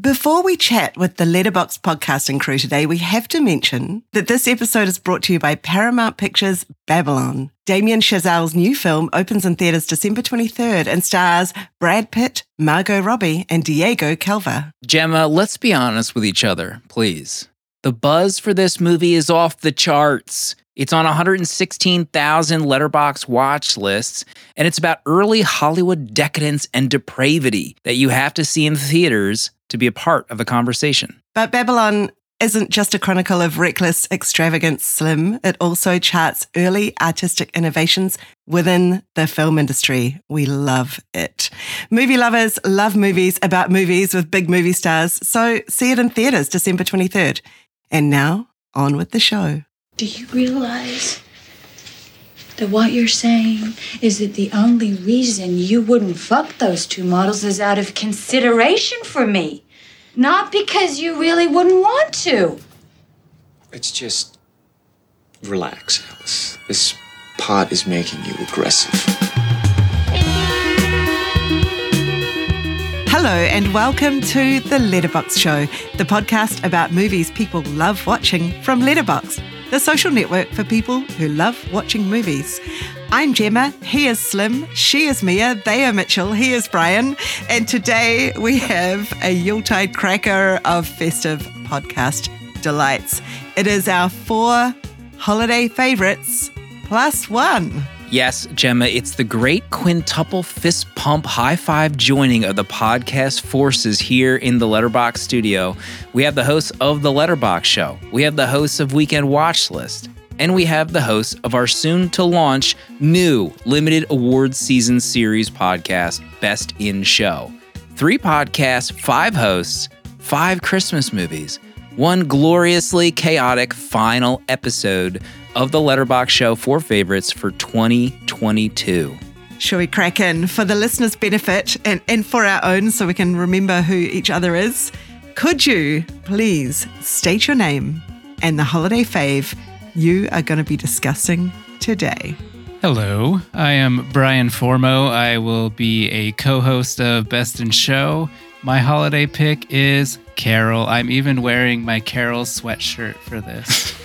Before we chat with the Letterboxd podcasting crew today, we have to mention that this episode is brought to you by Paramount Pictures Babylon. Damien Chazelle's new film opens in theaters December 23rd and stars Brad Pitt, Margot Robbie, and Diego Calva. Gemma, let's be honest with each other, please. The buzz for this movie is off the charts. It's on 116,000 Letterboxd watch lists, and it's about early Hollywood decadence and depravity that you have to see in theaters to be a part of the conversation. But Babylon isn't just a chronicle of reckless extravagance slim, it also charts early artistic innovations within the film industry. We love it. Movie lovers love movies about movies with big movie stars, so see it in theaters December 23rd. And now, on with the show. Do you realize that what you're saying is that the only reason you wouldn't fuck those two models is out of consideration for me? Not because you really wouldn't want to. It's just relax, Alice. This pot is making you aggressive. Hello, and welcome to The Letterboxd Show, the podcast about movies people love watching from Letterboxd, the social network for people who love watching movies. I'm Gemma, he is Slim, she is Mia, they are Mitchell, he is Brian, and today we have a Yuletide cracker of festive podcast delights. It is our four holiday favorites plus one. Yes, Gemma, it's the great quintuple fist pump high five joining of the podcast forces here in the Letterboxd studio. We have the hosts of the Letterboxd Show, we have the hosts of Weekend Watch List, and we have the hosts of our soon to launch new limited awards season series podcast, Best in Show. Three podcasts, five hosts, five Christmas movies, one gloriously chaotic final episode of the Letterboxd Show Four Favorites for 2022. Shall we crack in for the listeners' benefit and, and for our own so we can remember who each other is? Could you please state your name and the holiday fave you are going to be discussing today? Hello, I am Brian Formo. I will be a co host of Best in Show. My holiday pick is Carol. I'm even wearing my Carol sweatshirt for this.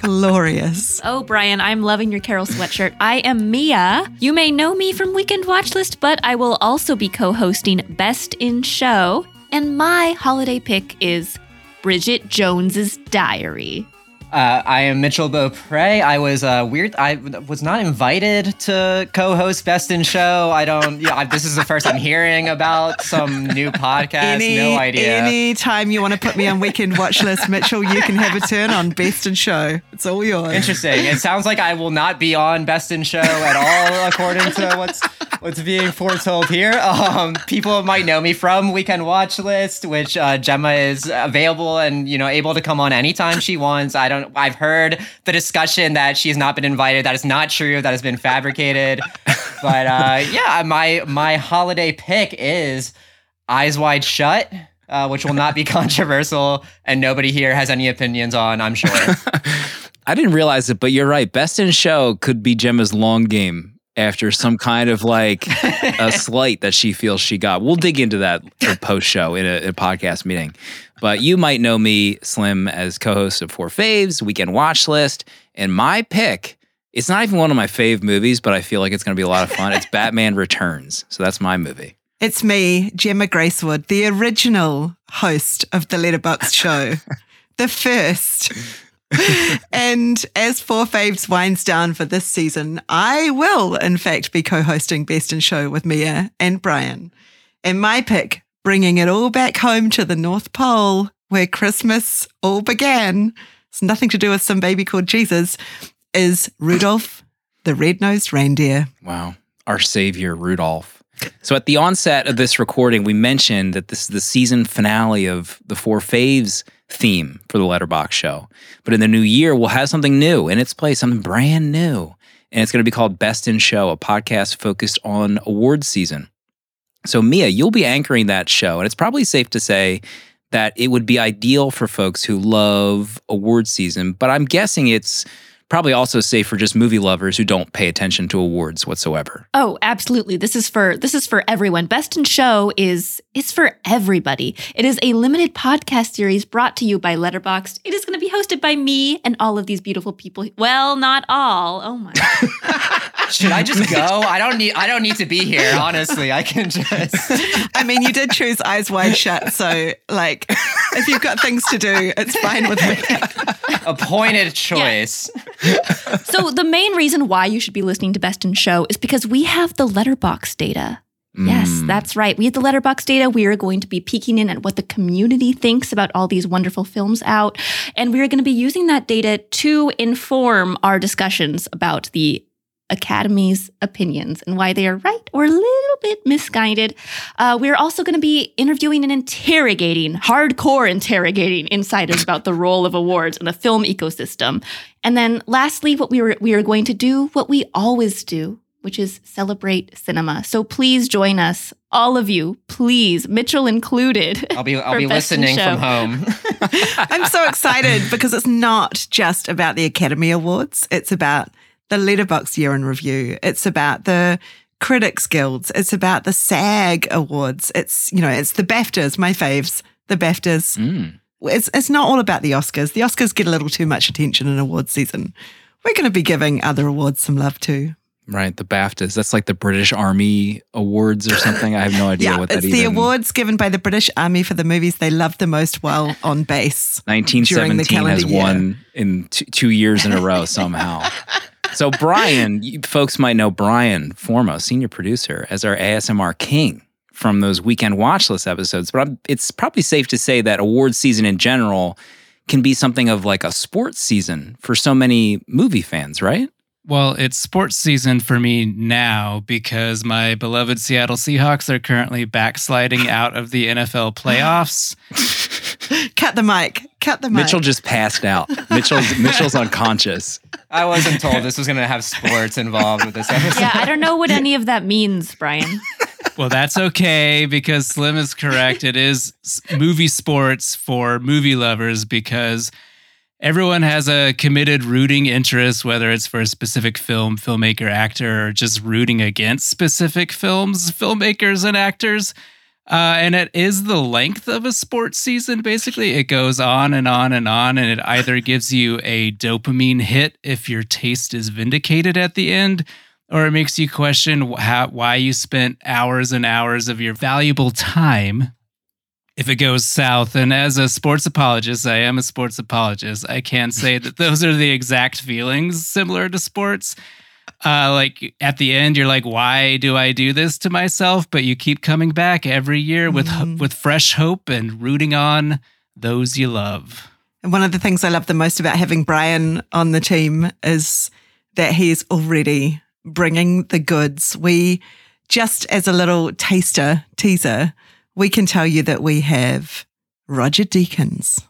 Glorious. Oh, Brian, I'm loving your Carol sweatshirt. I am Mia. You may know me from Weekend Watchlist, but I will also be co hosting Best in Show. And my holiday pick is Bridget Jones's Diary. Uh, I am Mitchell Beaupre. I was uh, weird. I was not invited to co-host Best in Show. I don't. Yeah, this is the first I'm hearing about some new podcast. Any, no idea. Any time you want to put me on weekend watch list, Mitchell, you can have a turn on Best in Show. It's all yours. Interesting. It sounds like I will not be on Best in Show at all, according to what's what's being foretold here. Um, people might know me from Weekend Watch List, which uh, Gemma is available and you know able to come on anytime she wants. I don't. I've heard the discussion that she's not been invited. That is not true. That has been fabricated. but uh, yeah, my my holiday pick is Eyes Wide Shut. Uh, which will not be controversial, and nobody here has any opinions on, I'm sure. I didn't realize it, but you're right. Best in Show could be Gemma's long game after some kind of like a slight that she feels she got. We'll dig into that post show in a, a, podcast meeting. But you might know me, Slim, as co host of Four Faves, Weekend Watch List. And my pick, it's not even one of my fave movies, but I feel like it's going to be a lot of fun. It's Batman Returns. So that's my movie. It's me, Gemma Gracewood, the original host of the Letterboxd show, the first. and as Four Faves winds down for this season, I will, in fact, be co hosting Best in Show with Mia and Brian. And my pick, bringing it all back home to the North Pole, where Christmas all began, it's nothing to do with some baby called Jesus, is Rudolph the Red Nosed Reindeer. Wow. Our savior, Rudolph. So at the onset of this recording, we mentioned that this is the season finale of the Four Faves theme for the Letterboxd show. But in the new year, we'll have something new in its place, something brand new. And it's going to be called Best in Show, a podcast focused on awards season. So, Mia, you'll be anchoring that show. And it's probably safe to say that it would be ideal for folks who love awards season. But I'm guessing it's probably also safe for just movie lovers who don't pay attention to awards whatsoever. Oh, absolutely. This is for this is for everyone. Best in Show is is for everybody. It is a limited podcast series brought to you by Letterboxd. It is going to be hosted by me and all of these beautiful people. Well, not all. Oh my. Should I just go? I don't need. I don't need to be here. Honestly, I can just. I mean, you did choose Eyes Wide Shut, so like, if you've got things to do, it's fine with me. A pointed choice. so the main reason why you should be listening to Best in Show is because we have the Letterboxd data. Yes, Mm. that's right. We have the Letterboxd data. We are going to be peeking in at what the community thinks about all these wonderful films out. And we are going to be using that data to inform our discussions about the Academy's opinions and why they are right or a little bit misguided. Uh, we're also going to be interviewing and interrogating, hardcore interrogating insiders about the role of awards in the film ecosystem. And then lastly, what we were we are going to do what we always do, which is celebrate cinema. So please join us, all of you, please, Mitchell included. I'll be. I'll be listening from home. I'm so excited because it's not just about the Academy Awards. It's about the Letterboxd Year in Review. It's about the Critics Guilds. It's about the SAG Awards. It's you know, it's the BAFTAs, my faves, the BAFTAs. Mm. It's it's not all about the Oscars. The Oscars get a little too much attention in awards season. We're going to be giving other awards some love too. Right, the BAFTAs. That's like the British Army Awards or something. I have no idea Yeah, what that it's even. the awards given by the British Army for the movies they love the most while on base. during the 1917 has year. won in t- two years in a row somehow. so Brian, you folks might know Brian Formo, senior producer, as our ASMR king from those weekend watch list episodes. But I'm, it's probably safe to say that awards season in general can be something of like a sports season for so many movie fans, right? Well, it's sports season for me now because my beloved Seattle Seahawks are currently backsliding out of the NFL playoffs. Cut the mic. Cut the mic. Mitchell just passed out. Mitchell's Mitchell's unconscious. I wasn't told this was going to have sports involved with this episode. Yeah, I don't know what any of that means, Brian. Well, that's okay because Slim is correct. It is movie sports for movie lovers because everyone has a committed rooting interest, whether it's for a specific film, filmmaker, actor, or just rooting against specific films, filmmakers, and actors. Uh, and it is the length of a sports season. Basically, it goes on and on and on, and it either gives you a dopamine hit if your taste is vindicated at the end, or it makes you question how, why you spent hours and hours of your valuable time if it goes south. And as a sports apologist, I am a sports apologist. I can say that those are the exact feelings similar to sports. Uh, like at the end, you're like, why do I do this to myself? But you keep coming back every year with Mhm. with fresh hope and rooting on those you love. And one of the things I love the most about having Brian on the team is that he is already bringing the goods. We, just as a little taster, teaser, we can tell you that we have Roger Deakins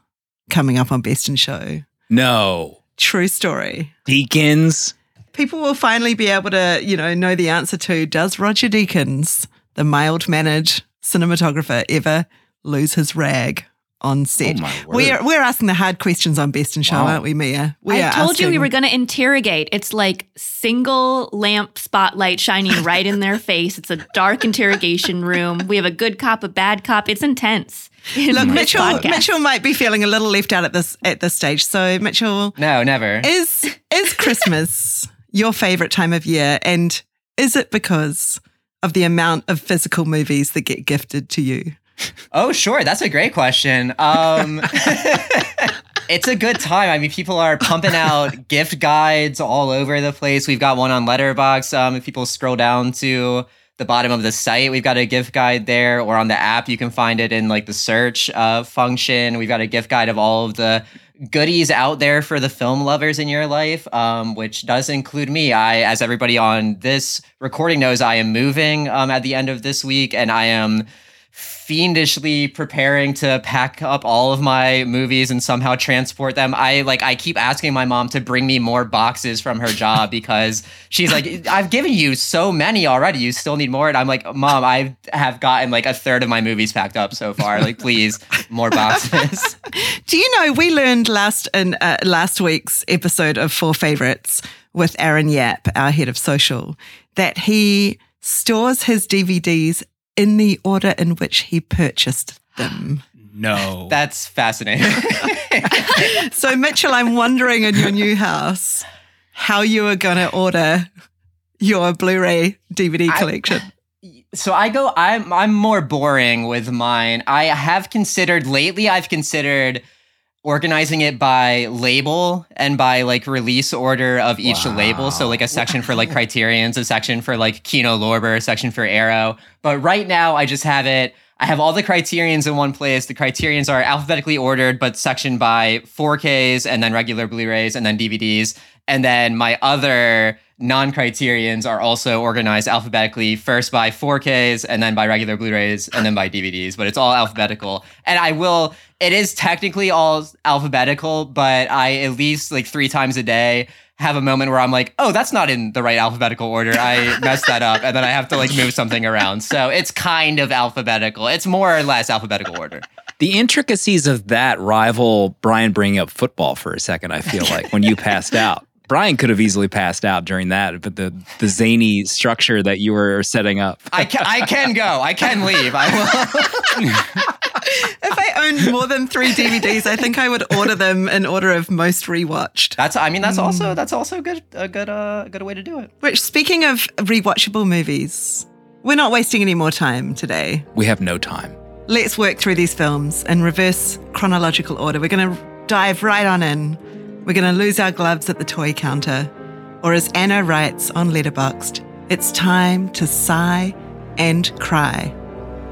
coming up on Best in Show. No. True story. Deakins. People will finally be able to, you know, know the answer to does Roger Deakins, the mild mannered cinematographer, ever lose his rag on set? Oh. We're we're asking the hard questions on Best in Show, Wow. aren't we, Mia? We I are told you we were going to interrogate. It's like single lamp spotlight shining right in their face. It's a dark interrogation room. We have a good cop, a bad cop. It's intense. in Look, Mitchell. podcast. Mitchell might be feeling a little left out at this at this stage. So, Mitchell, No, never. is is Christmas your favorite time of year, and is it because of the amount of physical movies that get gifted to you? Oh, sure. That's a great question. Um, it's a good time. I mean, people are pumping out gift guides all over the place. We've got one on Letterboxd. Um, if people scroll down to the bottom of the site, we've got a gift guide there, or on the app, you can find it in like the search uh, function. We've got a gift guide of all of the goodies out there for the film lovers in your life, um, which does include me. I, as everybody on this recording knows, I am moving um, at the end of this week, and I am fiendishly preparing to pack up all of my movies and somehow transport them. I like I keep asking my mom to bring me more boxes from her job because she's like, I've given you so many already. You still need more. And I'm like, Mom, I have gotten like a third of my movies packed up so far. Like, please, more boxes. Do you know we learned last in uh, last week's episode of Four Favorites with Aaron Yap, our head of social, that he stores his DVDs in the order in which he purchased them. No. That's fascinating. so, Mitchell, I'm wondering in your new house how you are going to order your Blu-ray DVD collection. I, so I go. I'm I'm more boring with mine. I have considered lately. I've considered organizing it by label and by like release order of each wow. label. So like a section for like Criterions, a section for like Kino Lorber, a section for Arrow. But right now I just have it. I have all the criterions in one place. The criterions are alphabetically ordered, but sectioned by 4Ks and then regular Blu-rays and then DVDs. And then my other non-criterions are also organized alphabetically, first by 4Ks and then by regular Blu-rays and then by DVDs, but it's all alphabetical. And I will it is technically all alphabetical, but I at least like three times a day have a moment where I'm like, oh, that's not in the right alphabetical order. I messed that up. And then I have to like move something around. So it's kind of alphabetical. It's more or less alphabetical order. The intricacies of that rival Brian bringing up football for a second, I feel like, when you passed out. Brian could have easily passed out during that, but the the zany structure that you were setting up. I can, I can go. I can leave. I will. if I owned more than three DVDs, I think I would order them in order of most rewatched. That's. I mean, that's mm. also that's also good a good uh, good way to do it. Which, speaking of rewatchable movies, we're not wasting any more time today. We have no time. Let's work through these films in reverse chronological order. We're going to dive right on in we're going to lose our gloves at the toy counter. Or as Anna writes on Letterboxd, it's time to sigh and cry.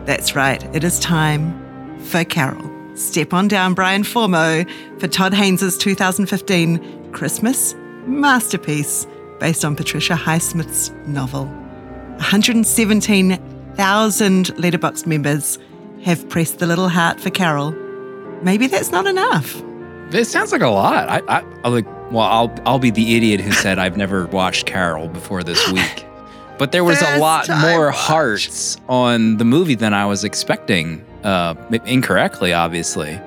That's right, it is time for Carol. Step on down, Brian Formo, for Todd Haynes' 2015 Christmas masterpiece based on Patricia Highsmith's novel. 117,000 Letterboxd members have pressed the little heart for Carol. Maybe that's not enough. It sounds like a lot. I, I, I like. Well, I'll I'll be the idiot who said I've never watched Carol before this week. But there was a lot more hearts on the movie than I was expecting. Uh, incorrectly, obviously.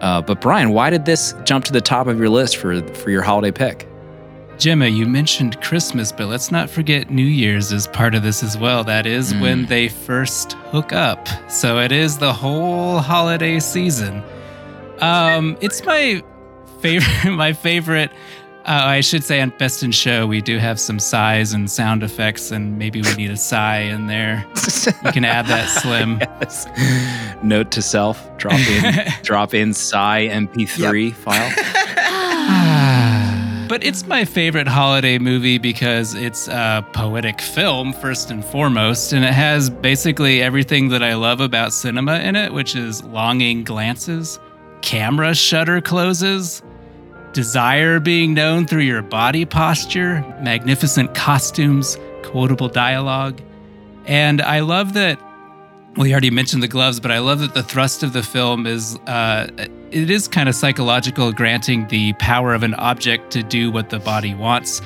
Uh, but Brian, why did this jump to the top of your list for for your holiday pick? Gemma, you mentioned Christmas, but let's not forget New Year's is part of this as well. That is mm. when they first hook up. So it is the whole holiday season. Um, it's my favorite. My favorite. Uh, I should say on Best in Show, we do have some sighs and sound effects, and maybe we need a sigh in there. You can add that, Slim. Yes. Note to self: drop in, drop in sigh MP3 yep. file. but it's my favorite holiday movie because it's a poetic film first and foremost, and it has basically everything that I love about cinema in it, which is longing glances camera shutter closes, desire being known through your body posture, magnificent costumes, quotable dialogue. And I love that. Well, you already mentioned the gloves, but I love that the thrust of the film is uh, it is kind of psychological, granting the power of an object to do what the body wants.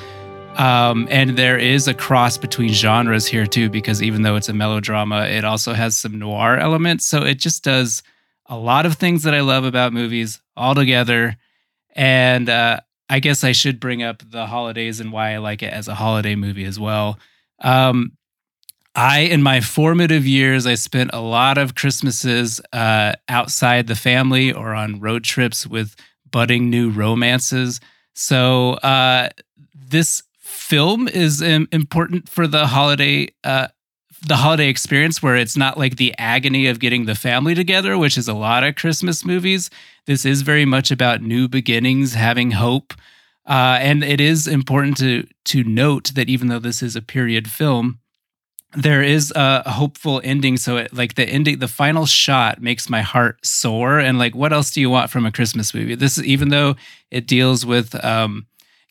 Um, and there is a cross between genres here too, because even though it's a melodrama, it also has some noir elements. So it just does a lot of things that I love about movies all together. And uh, I guess I should bring up the holidays and why I like it as a holiday movie as well. Um, I, in my formative years, I spent a lot of Christmases uh, outside the family or on road trips with budding new romances. So uh, this film is um, important for the holiday uh, the holiday experience where it's not like the agony of getting the family together, which is a lot of Christmas movies. This is very much about new beginnings, having hope. Uh, and it is important to to note that even though this is a period film, there is a hopeful ending. So, it, like the ending, the final shot makes my heart soar. And like, what else do you want from a Christmas movie? This is even though it deals with um,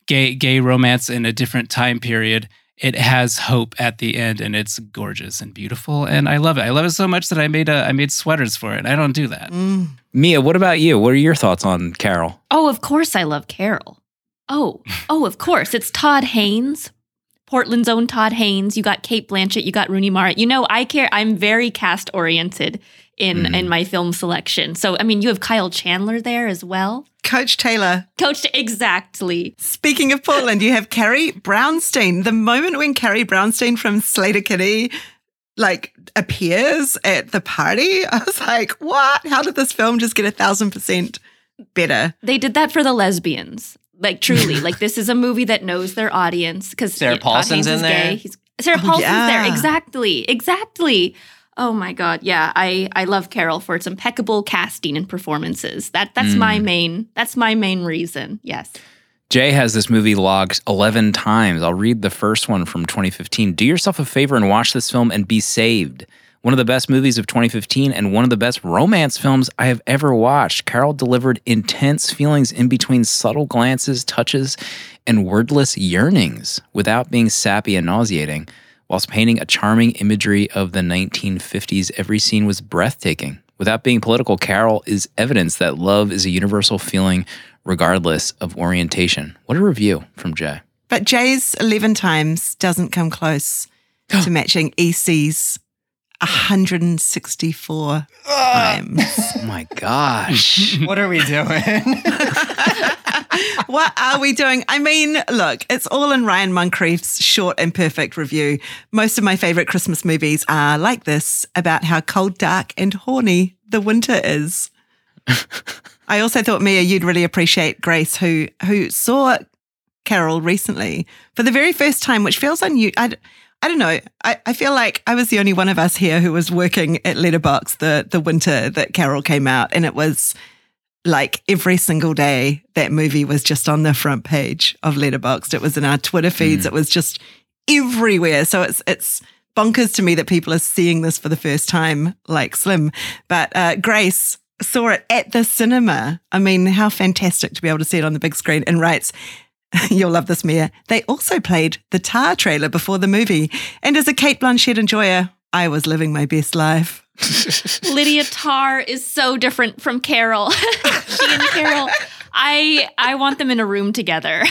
gay gay romance in a different time period it has hope at the end and it's gorgeous and beautiful and I love it. I love it so much that I made a I made sweaters for it. I don't do that. Mm. Mia, what about you? What are your thoughts on Carol? Oh, of course I love Carol. Oh, oh, of course. It's Todd Haynes. Portland's own Todd Haynes. You got Cate Blanchett, you got Rooney Mara. You know, I care I'm very cast oriented in Mhm. in my film selection. So I mean, you have Kyle Chandler there as well. Coach Taylor. Coach exactly. Speaking of Portland, you have Carrie Brownstein. The moment when Carrie Brownstein from Sleater-Kinney like appears at the party, I was like, what? How did this film just get a thousand percent better? They did that for the lesbians. Like truly, like this is a movie that knows their audience because Sarah Paulson's in there? He's Sarah Oh, Paulson's yeah. there. Exactly, exactly. Oh my god, yeah. I I love Carol for its impeccable casting and performances. That that's my mm. main that's my main reason. Yes. Jay has this movie logged 11 times. I'll read the first one from 2015. Do yourself a favor and watch this film and be saved. One of the best movies of 2015 and one of the best romance films I have ever watched. Carol delivered intense feelings in between subtle glances, touches, and wordless yearnings without being sappy and nauseating. Whilst painting a charming imagery of the 1950s, every scene was breathtaking. Without being political, Carol is evidence that love is a universal feeling regardless of orientation. What a review from Jay. But Jay's 11 times doesn't come close to matching EC's 164 ah! times. Oh my gosh. What are we doing? what are we doing? I mean, look, it's all in Ryan Moncrief's short and perfect review. Most of my favorite Christmas movies are like this about how cold, dark, and horny the winter is. I also thought Mia, you'd really appreciate Grace, who who saw Carol recently for the very first time, which feels unusual. I, I don't know. I, I feel like I was the only one of us here who was working at Letterboxd the the winter that Carol came out, and it was like every single day that movie was just on the front page of Letterboxd. It was in our Twitter feeds. It was just everywhere. So it's it's bonkers to me that people are seeing this for the first time, like Slim. But uh, Grace saw it at the cinema. I mean, how fantastic to be able to see it on the big screen and writes. You'll love this, Mia. They also played the Tar trailer before the movie. And as a Cate Blanchett enjoyer, I was living my best life. Lydia Tár is so different from Carol. she and Carol, I I want them in a room together.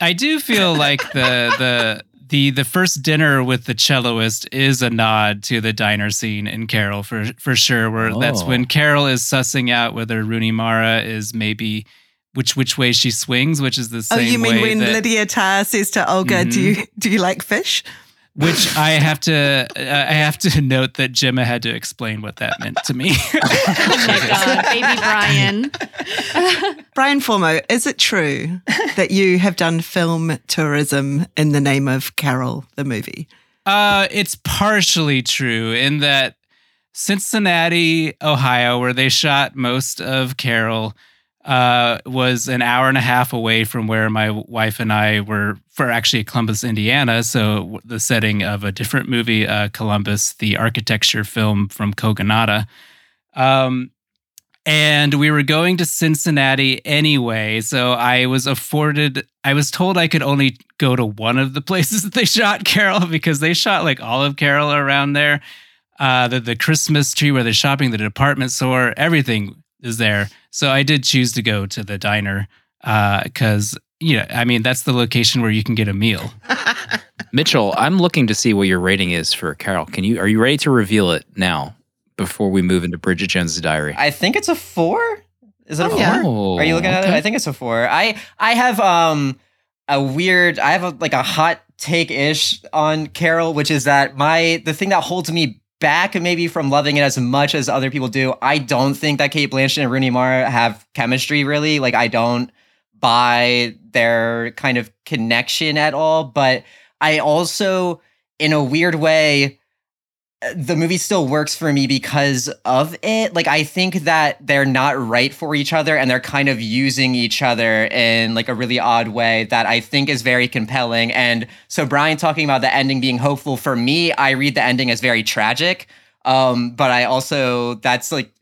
I do feel like the the the the first dinner with the celloist is a nod to the diner scene in Carol for for sure. Where that's Oh. when Carol is sussing out whether Rooney Mara is maybe which which way she swings, which is the Oh, you mean way when that, Lydia Tár says to Olga, "Do you mm-hmm. do you like fish?" Which I have to uh, I have to note that Gemma had to explain what that meant to me. oh my god, baby Brian. Brian Formo, is it true that you have done film tourism in the name of Carol the movie? Uh, it's partially true in that Cincinnati, Ohio, where they shot most of Carol, uh, was an hour and a half away from where my wife and I were for actually Columbus, Indiana. So the setting of a different movie, uh, Columbus, the architecture film from Kogonada. Um, and we were going to Cincinnati anyway. So I was afforded, I was told I could only go to one of the places that they shot Carol because they shot like all of Carol around there. Uh, the, the Christmas tree where they're shopping, the department store, everything is there. So I did choose to go to the diner because, you know, I mean, that's the location where you can get a meal. Mitchell, I'm looking to see what your rating is for Carol. Can you are you ready to reveal it now before we move into Bridget Jones's diary? I think it's a four. Is it a Oh, four? yeah. Oh, Are you looking at it? I think it's a four. I I have um a weird. I have a, like a hot take ish on Carol, which is that my the thing that holds me back maybe from loving it as much as other people do. I don't think that Cate Blanchett and Rooney Mara have chemistry really. Like I don't buy their kind of connection at all. But I also, in a weird way, the movie still works for me because of it. Like I think that they're not right for each other and they're kind of using each other in like a really odd way that I think is very compelling. And so Brian talking about the ending being hopeful for me, I read the ending as very tragic. Um, but I also that's like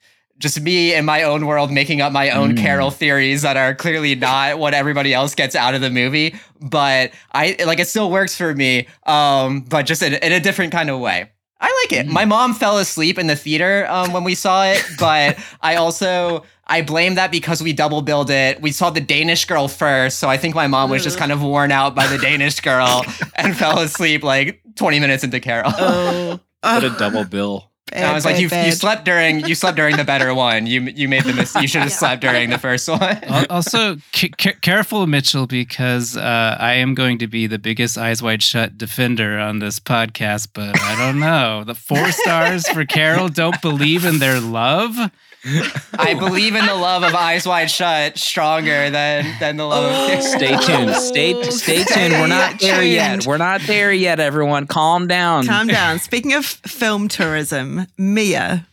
just me in my own world making up my own Carol theories that are clearly not what everybody else gets out of the movie. But I like it still works for me, um, but just in, in a different kind of way. I like it. My mom fell asleep in the theater um, when we saw it, but I also I blame that because we double billed it. We saw the Danish girl first, so I think my mom was just kind of worn out by the Danish girl and fell asleep like 20 minutes into Carol. Oh, What a double bill. And I was like, you, you slept during you slept during the better one. You you made the mis- you should have slept during the first one. Also, c- c- careful, Mitchell, because uh, I am going to be the biggest Eyes Wide Shut defender on this podcast, but I don't know. The four stars for Carol don't believe in their love. I believe in the love of Eyes Wide Shut stronger than than the love of oh. Carol. Stay tuned. Oh. Stay stay tuned. We're not Stay there yet. We're not there yet, everyone. Calm down. Calm down. Speaking of film tourism, Mia,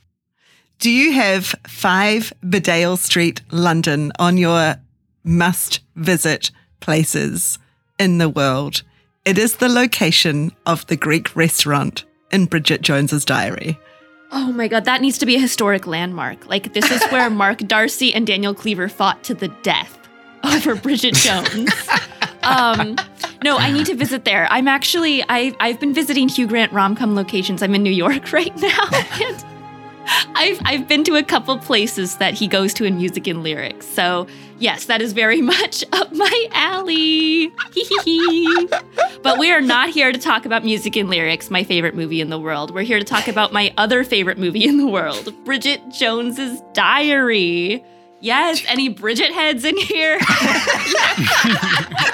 do you have 5 Bedale Street, London on your must visit places in the world? It is the location of the Greek restaurant in Bridget Jones's diary. Oh my god, that needs to be a historic landmark. Like this is where Mark Darcy and Daniel Cleaver fought to the death over Bridget Jones. um, no, I need to visit there. I'm actually I I've been visiting Hugh Grant rom-com locations. I'm in New York right now. And I've I've been to a couple places that he goes to in music and lyrics. So yes, that is very much up my alley. Hee hee hee. But we are not here to talk about music and lyrics, my favorite movie in the world. We're here to talk about my other favorite movie in the world, Bridget Jones's Diary. Yes, any Bridget heads in here?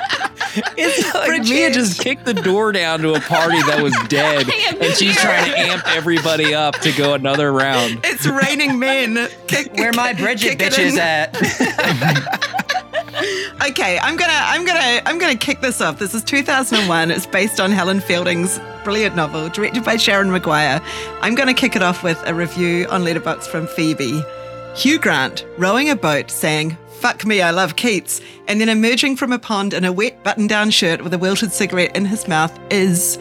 It's like Mia just kicked the door down to a party that was dead, and she's here. trying to amp everybody up to go another round. It's raining men. Kick, Where my Bridget kick it bitches at? Okay, I'm gonna, I'm gonna, I'm gonna kick this off. This is 2001. It's based on Helen Fielding's brilliant novel, directed by Sharon Maguire. I'm gonna kick it off with a review on Letterboxd from Phoebe. Hugh Grant rowing a boat, saying "Fuck me, I love Keats," and then emerging from a pond in a wet button-down shirt with a wilted cigarette in his mouth is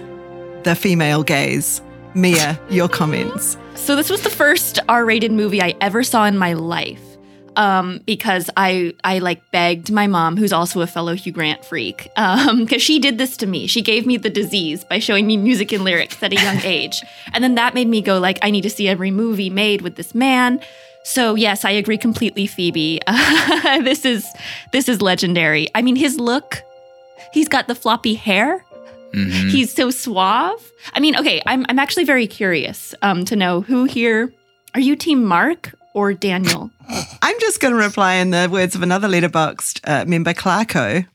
the female gaze. Mia, your comments. So this was the first R-rated movie I ever saw in my life. Um, because I I like begged my mom, who's also a fellow Hugh Grant freak, um, because she did this to me. She gave me the disease by showing me music and lyrics at a young age, and then that made me go like, I need to see every movie made with this man. So yes, I agree completely, Phoebe. this is this is legendary. I mean, his look. He's got the floppy hair. Mhm. He's so suave. I mean, okay, I'm I'm actually very curious um, to know who here are you team Mark or Daniel? I'm just going to reply in the words of another Letterboxd uh, member, Clarko.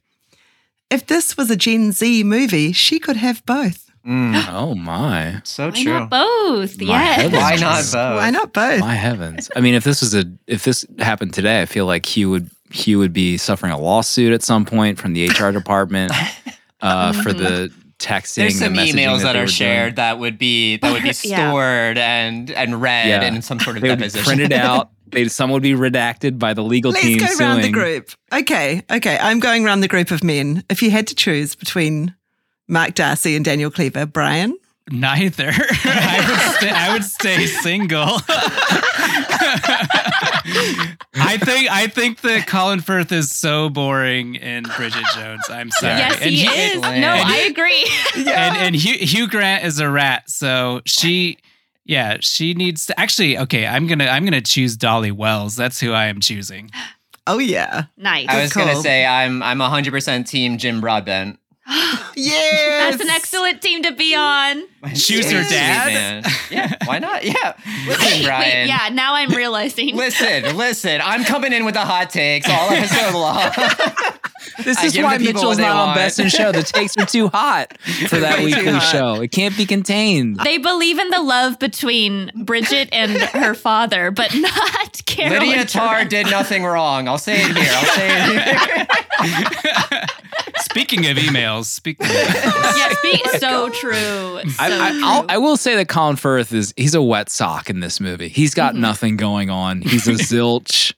If this was a Gen Z movie, she could have both. Oh my, So Why true. not both? My yes. heavens. Why not both? Why not both? my heavens! I mean, if this was a if this happened today, I feel like Hugh would Hugh would be suffering a lawsuit at some point from the HR department uh, for the texting. There's some the emails that, they are shared doing. that would be that would be Yeah. stored and and read Yeah. in some sort of They would be deposition. printed out. They, some would be redacted by the legal Let's team go suing. round the group. Okay, okay. I'm going around the group of men. If you had to choose between Mark Darcy and Daniel Cleaver, Brian, Neither. I would stay, I would stay single. I think I think that Colin Firth is so boring in Bridget Jones. I'm sorry. Yes, and he Hugh- is. and- no, and- I agree. And and Hugh, Hugh Grant is a rat, so she yeah, she needs to actually okay, I'm gonna I'm gonna choose Dolly Wells. That's who I am choosing. oh yeah, nice. I was gonna say I'm I'm 100 percent team Jim Broadbent. yes, That's an excellent team to be on. Choose her Sweet dad. man. Yeah, why not? Yeah. Listen, Brian. Wait, yeah, now I'm realizing. Listen, listen. I'm coming in with the hot takes all episode long. This I is give why the people Mitchell's what they not on. Best in Show. The takes are too hot for that weekly show. It can't be contained. They believe in the love between Bridget and her father, but not Carol. Lydia and Tár did nothing wrong. I'll say it here. I'll say it here. Speaking of emails, speaking of Yeah, speak, so true. So I, I, true. I'll, say that Colin Firth is he's a wet sock in this movie. He's got Mm-hmm. nothing going on. He's a zilch.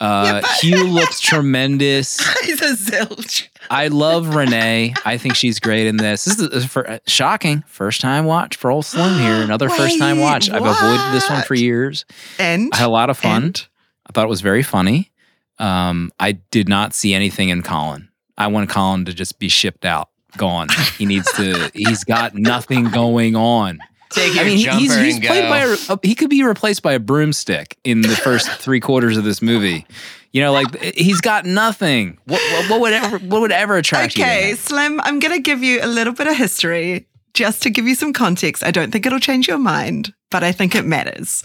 Uh, Yeah, but- Hugh looks tremendous. He's a zilch. I love Renee. I think she's great in this. This is for, uh, shocking. First time watch for old Slim here. Another first time Wait, watch. I've avoided this one for years. And I had a lot of fun. and- I thought it was very funny. Um, I did not see anything in Colin. I want Colin to just be shipped out, gone. He needs to. He's got nothing going on. Take your I mean, jumper he's, he's and played go. by a, a- he could be replaced by a broomstick in the first three quarters of this movie. You know, like he's got nothing. What, what, what would ever what would ever attract you? Okay. Slim, I'm going to give you a little bit of history just to give you some context. I don't think it'll change your mind, but I think it matters.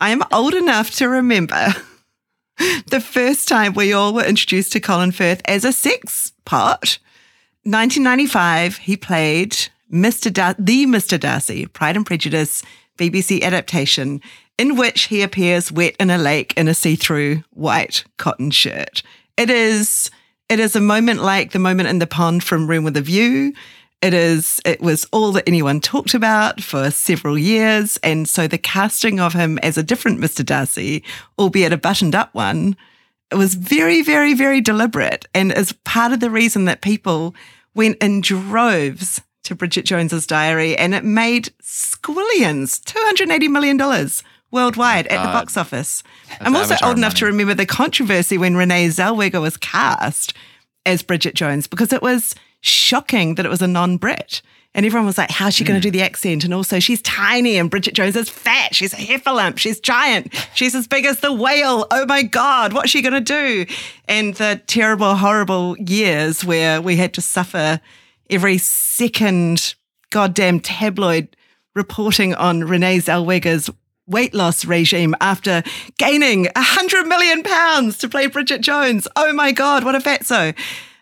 I am old enough to remember the first time we all were introduced to Colin Firth as a sex pot. 1995, he played Mr. Dar- the Mr. Darcy, Pride and Prejudice BBC adaptation, in which he appears wet in a lake in a see-through white cotton shirt. It is it is a moment like the moment in the pond from Room with a View. It is it was all that anyone talked about for several years. And so the casting of him as a different Mr. Darcy, albeit a buttoned up one, it was very, very, very deliberate and is part of the reason that people went in droves to Bridget Jones's diary and it made squillions, $280 million worldwide at the box office. I'm also old enough to remember the controversy when Renee Zellweger was cast as Bridget Jones because it was shocking that it was a non-Brit. And everyone was like, how's she going to hmm. do the accent? And also, she's tiny and Bridget Jones is fat. She's a heffalump. She's giant. She's as big as the whale. Oh my God, what's she going to do? And the terrible, horrible years where we had to suffer every second goddamn tabloid reporting on Renee Zellweger's weight loss regime after gaining a hundred million pounds to play Bridget Jones. Oh my God, what a fatso.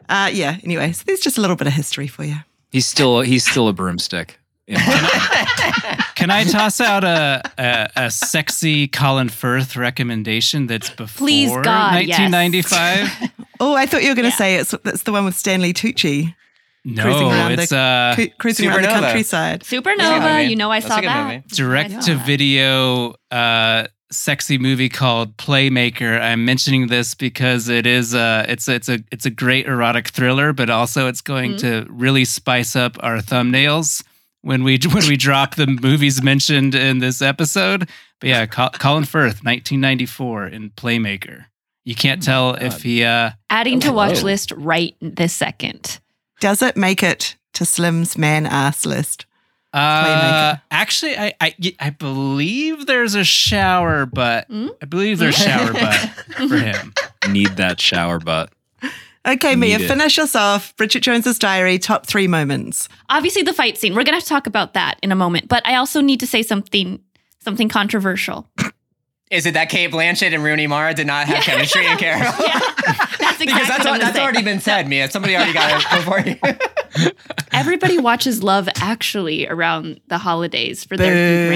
Uh, yeah, anyway, so there's just a little bit of history for you. He's still he's still a broomstick. in my mind. Can I toss out a, a, a sexy Colin Firth recommendation that's before Please, God, yes. 1995? Oh, I thought you were going to Yeah. say it's it's the one with Stanley Tucci cruising No, around it's the uh, cru- cruising around the countryside. That's a good Supernova, you know I saw a good that. movie. direct to video uh sexy movie called Playmaker. I'm mentioning this because it is uh it's a, it's a it's a great erotic thriller, but also it's going to really spice up our thumbnails when we when we drop the movies mentioned in this episode. But yeah, Col- Colin Firth, 1994 in Playmaker. You can't tell if he uh Adding to watch list right this second. Does it make it to Slim's man ass list? Uh, actually, I, I I believe there's a shower butt. Hmm? I believe there's a shower butt for him. Need that shower butt. Okay, Mia, it. finish us off. Bridget Jones's diary, top three moments. Obviously the fight scene. We're gonna have to talk about that in a moment. But I also need to say something something controversial. Is it that Cate Blanchett and Rooney Mara did not have chemistry in Carol? Yeah. That's exactly because that's, what I'm that's say. already been said, Mia. Somebody already got it before you. Everybody watches Love Actually around the holidays for their Hugh Boo.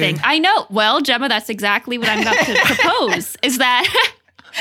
Grant thing. I know. Well, Gemma, that's exactly what I'm about to propose. Is that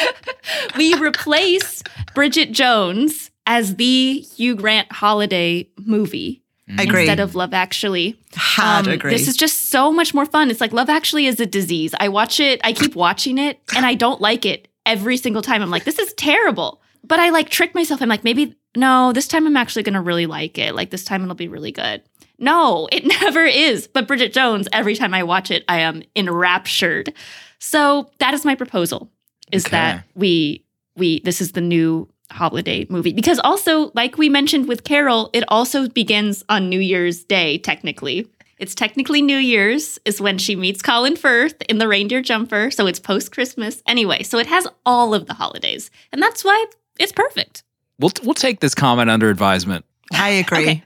we replace Bridget Jones as the Hugh Grant holiday movie Agree. instead of Love Actually. Hard Um, agree. This is just so much more fun. It's like Love Actually is a disease. I watch it, I keep watching it, and I don't like it every single time. I'm like, this is terrible. But I like trick myself. I'm like, maybe, no, this time I'm actually going to really like it. Like, this time it'll be really good. No, it never is. But Bridget Jones, every time I watch it, I am enraptured. So that is my proposal is Okay. that we, we, this is the new holiday movie because also like we mentioned with carol it also begins on new year's day technically it's technically new year's is when she meets colin firth in the reindeer jumper so it's post christmas anyway so it has all of the holidays and that's why it's perfect We'll we'll take this comment under advisement. I agree. Okay.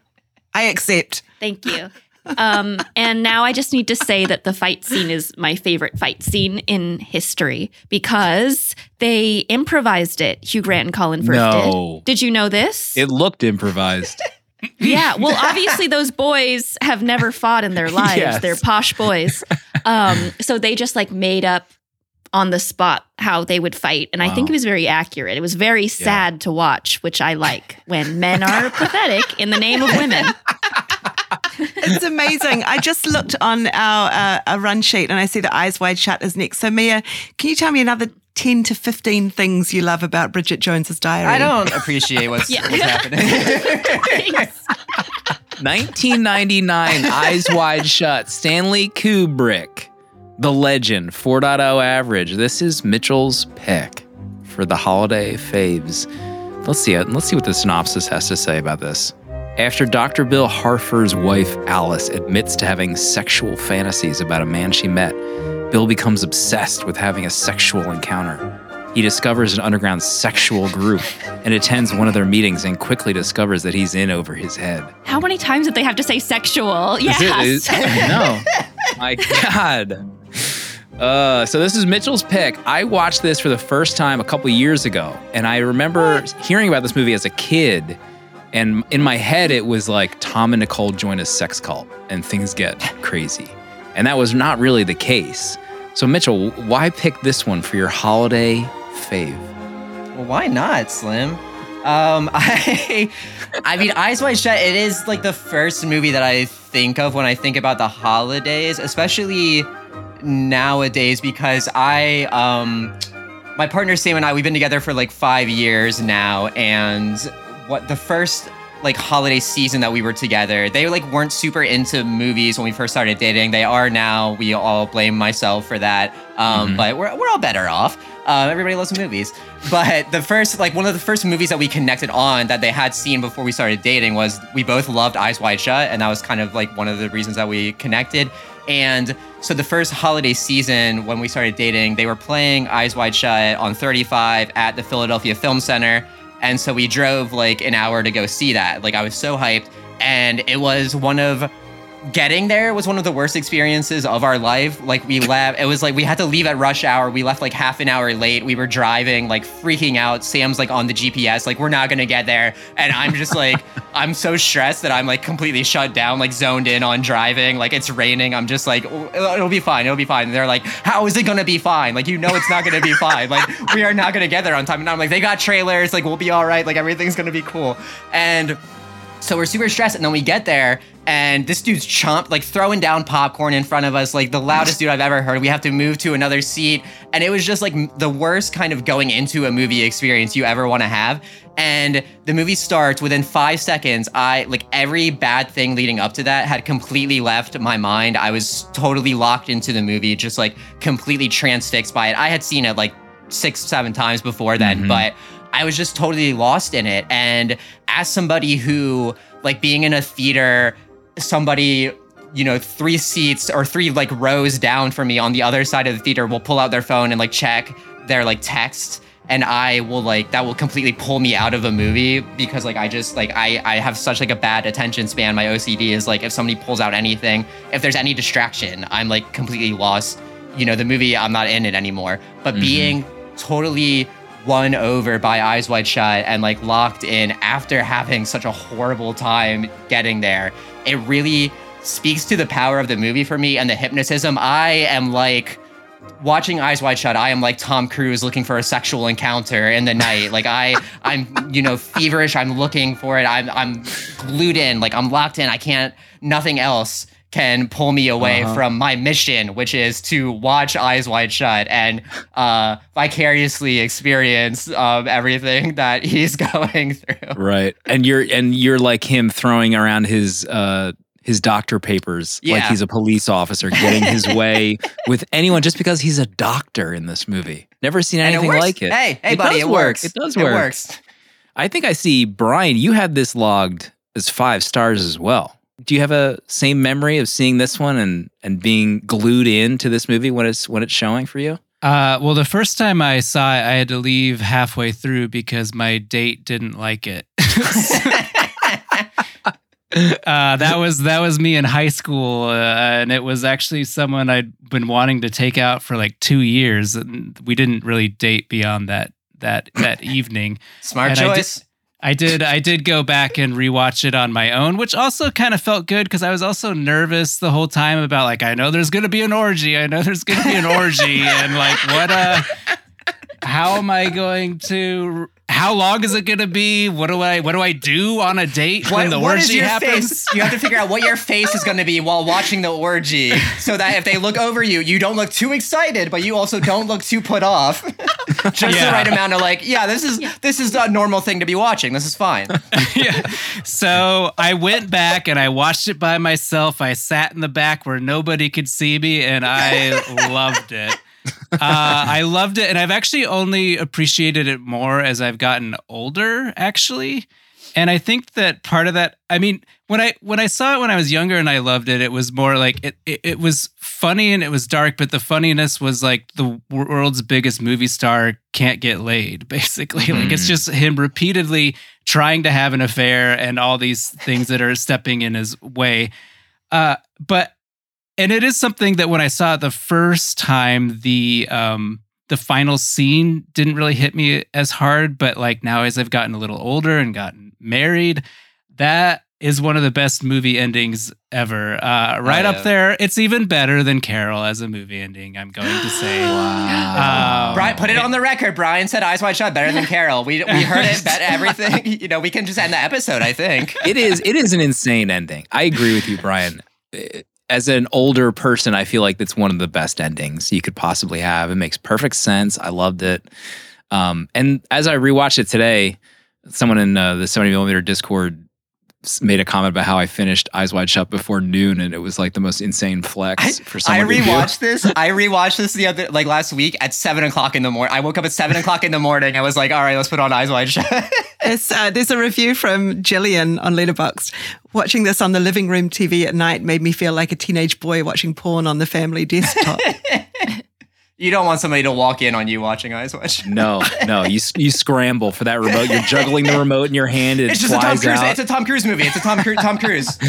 I accept. Thank you. Um, and now I just need to say that the fight scene is my favorite fight scene in history because they improvised it. Hugh Grant and Colin Firth No. did. Did you know this? It looked improvised. yeah. Well, obviously those boys have never fought in their lives. Yes. They're posh boys. Um, so they just like made up on the spot how they would fight. And I think it was very accurate. It was very sad to watch, which I like when men are pathetic in the name of women. It's amazing. I just looked on our uh, a run sheet and I see the eyes wide shut is next. So Mia, can you tell me another 10 to 15 things you love about Bridget Jones's Diary. I don't appreciate what's, Yeah. what's happening. 1999, Eyes Wide Shut, Stanley Kubrick, The Legend, 4.0 average. This is Mitchell's pick for the holiday faves. Let's see it. Let's see what the synopsis has to say about this. After Dr. Bill Harford's wife Alice admits to having sexual fantasies about a man she met, Bill becomes obsessed with having a sexual encounter. He discovers an underground sexual group and attends one of their meetings and quickly discovers that he's in over his head. How many times did they have to say sexual? Yes. is- no. My God. Uh, so this is Mitchell's pick. I watched this for the first time a couple years ago, and I remember hearing about this movie as a kid. And in my head, it was like Tom and Nicole join a sex cult, and things get crazy. And that was not really the case. So Mitchell, why pick this one for your holiday fave? Well, why not, Slim? Um, I, I mean, Eyes Wide Shut. It is like the first movie that I think of when I think about the holidays, especially nowadays, because I, um, my partner Sam and I, we've been together for like five years now, and what the first like holiday season that we were together, they like weren't super into movies when we first started dating. They are now. We all blame myself for that, um, but we're we're all better off. Uh, everybody loves movies, but the first like one of the first movies that we connected on that they had seen before we started dating was we both loved Eyes Wide Shut, and that was kind of like one of the reasons that we connected. And so the first holiday season when we started dating, they were playing Eyes Wide Shut on 35 at the Philadelphia Film Center. And so we drove like an hour to go see that. Like I was so hyped. And it was one of getting there was one of the worst experiences of our life. Like we left, it was like we had to leave at rush hour. We left like half an hour late. We were driving, like freaking out. Sam's like on the GPS, like we're not gonna get there. And I'm just like, I'm so stressed that I'm like completely shut down, like zoned in on driving. Like it's raining. I'm just like, "Oh, it'll be fine. It'll be fine. And they're like, how is it gonna be fine? Like you know it's not gonna be fine. Like we are not gonna get there on time. And I'm like, they got trailers. Like we'll be all right. Like everything's gonna be cool. And so we're super stressed, and then we get there, and this dude's chomped, like throwing down popcorn in front of us, like the loudest dude I've ever heard. We have to move to another seat, and it was just like the worst kind of going into a movie experience you ever want to have. And the movie starts within five seconds. I like every bad thing leading up to that had completely left my mind. I was totally locked into the movie, just like completely transfixed by it. I had seen it like six, seven times before then, mm-hmm. but I was just totally lost in it. And as somebody who, like, being in a theater, somebody, you know, three seats or three like rows down from me on the other side of the theater will pull out their phone and like check their like text. And I will like that will completely pull me out of a movie because like I just like I I have such like a bad attention span. My OCD is like if somebody pulls out anything, if there's any distraction, I'm like completely lost. You know, the movie I'm not in it anymore. But mm-hmm. being totally won over by Eyes Wide Shut and like locked in after having such a horrible time getting there. It really speaks to the power of the movie for me and the hypnotism. I am like watching Eyes Wide Shut. I am like Tom Cruise looking for a sexual encounter in the night. Like I, I'm you know feverish. I'm looking for it. I'm I'm glued in. Like I'm locked in. I can't. Nothing else can pull me away from my mission, which is to watch Eyes Wide Shut and uh, vicariously experience um, everything that he's going through. Right. And you're and you're like him throwing around his uh his doctor papers like he's a police officer getting his way with anyone just because he's a doctor in this movie. Never seen And it anything like it. Hey, hey, It buddy, it work. works. It does It work. works. I think I see Brian, you had this logged as 5 stars as well. Do you have a same memory of seeing this one and and being glued into this movie when it's when it's showing for you? Uh, well, the first time I saw it, I had to leave halfway through because my date didn't like it. uh, that was that was me in high school, uh, and it was actually someone I'd been wanting to take out for like two years, and we didn't really date beyond that that that evening. Smart And choice. I did I did go back and rewatch it on my own, which also kind of felt good because I was also nervous the whole time about like I know there's gonna be an orgy, I know there's gonna be an orgy, and like what uh how am I going to how long is it gonna be? What do I what do I do on a date when the orgy is your happens? face? You have to figure out what your face is going to be while watching the orgy, so that if they look over you, you don't look too excited, but you also don't look too put off. Just the right amount of like, yeah, this is this is a normal thing to be watching. This is fine. yeah. So I went back and I watched it by myself. I sat in the back where nobody could see me, and I loved it. Uh, I loved it, and I've actually only appreciated it more as I've gotten older. Actually, and I think that part of that, I mean, when I when I saw it when I was younger and I loved it, it was more like it it, it was funny and it was dark, but the funniness was like the world's biggest movie star can't get laid, basically. Like it's Mhm. just him repeatedly trying to have an affair and all these things that are stepping in his way. Uh, but and it is something that when I saw it the first time, the um the final scene didn't really hit me as hard, but like now as I've gotten a little older and gotten married, that is one of the best movie endings ever. Uh, right yeah. up there. It's even better than Carol as a movie ending. I'm going to say. Wow. Um, Brian, put it on the record. Brian said Eyes Wide Shut better than Carol. We we heard it, bet everything. You know, we can just end the episode. I think. it is it is an insane ending. I agree with you, Brian. As an older person, I feel like it's one of the best endings you could possibly have. It makes perfect sense. I loved it. Um, and as I rewatched it today, someone in uh, the 70 millimeter Discord made a comment about how I finished Eyes Wide Shut before noon, and it was like the most insane flex for I someone to do. rewatched this. I rewatched this the other like last week at seven o'clock in the morning. I woke up at seven o'clock in the morning. I was like, all right, let's put on Eyes Wide Shut. It's, uh, there's a review from Jillian on Letterboxd. Watching this on the living room TV at night made me feel like a teenage boy watching porn on the family desktop. you don't want somebody to walk in on you watching Eyes Wide Shut. No, no, you you scramble for that remote. You're juggling the remote in your hand. It It's just a Tom flies Cruise. out. It's a Tom Cruise movie. It's a Tom Cruise. Tom Cruise.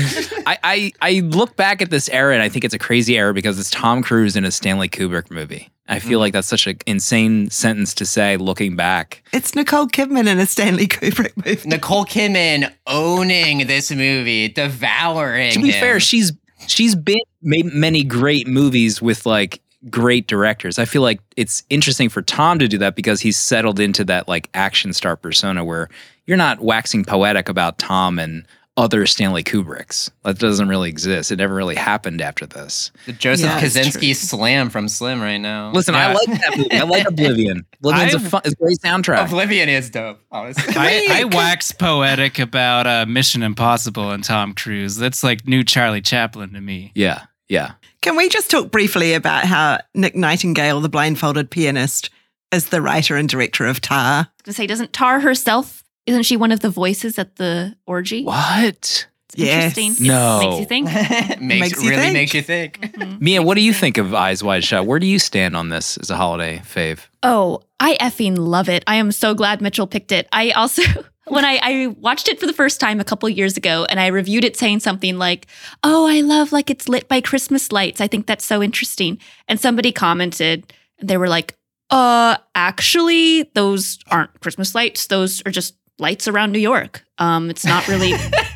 I, I I look back at this era and I think it's a crazy era because it's Tom Cruise in a Stanley Kubrick movie. I feel mm. like that's such an insane sentence to say looking back. it's Nicole Kidman in a Stanley Kubrick movie. Nicole Kidman owning this movie, devouring. To be him. fair, she's she's been made many great movies with like great directors. I feel like it's interesting for Tom to do that because he's settled into that like action star persona where you're not waxing poetic about Tom and other Stanley Kubricks. That doesn't really exist. It never really happened after this. the Joseph Yeah, Kosinski slam from Slim right now. Listen, I like that movie. I like Oblivion. Oblivion's a I- fun, it's a great soundtrack. Oblivion is dope. Honestly. I, I wax poetic about uh, Mission Impossible and Tom Cruise. That's like new Charlie Chaplin to me. yeah, yeah. Can we just talk briefly about how Nick Nightingale, the blindfolded pianist, is the writer and director of Tár? I was going to say, doesn't Tár herself, isn't she one of the voices at the orgy? What? It's Yes. interesting. No. Makes you think. makes, Makes you really think. makes you think. Mhm. Mia, what do you think of Eyes Wide Shut? Where do you stand on this as a holiday fave? Oh, I effing love it. I am so glad Mitchell picked it. I also, when I, I watched it for the first time a couple years ago and I reviewed it saying something like, Oh, I love like it's lit by Christmas lights. I think that's so interesting. And somebody commented, and they were like, Uh, actually, those aren't Christmas lights. Those are just lights around New York. Um, it's not really,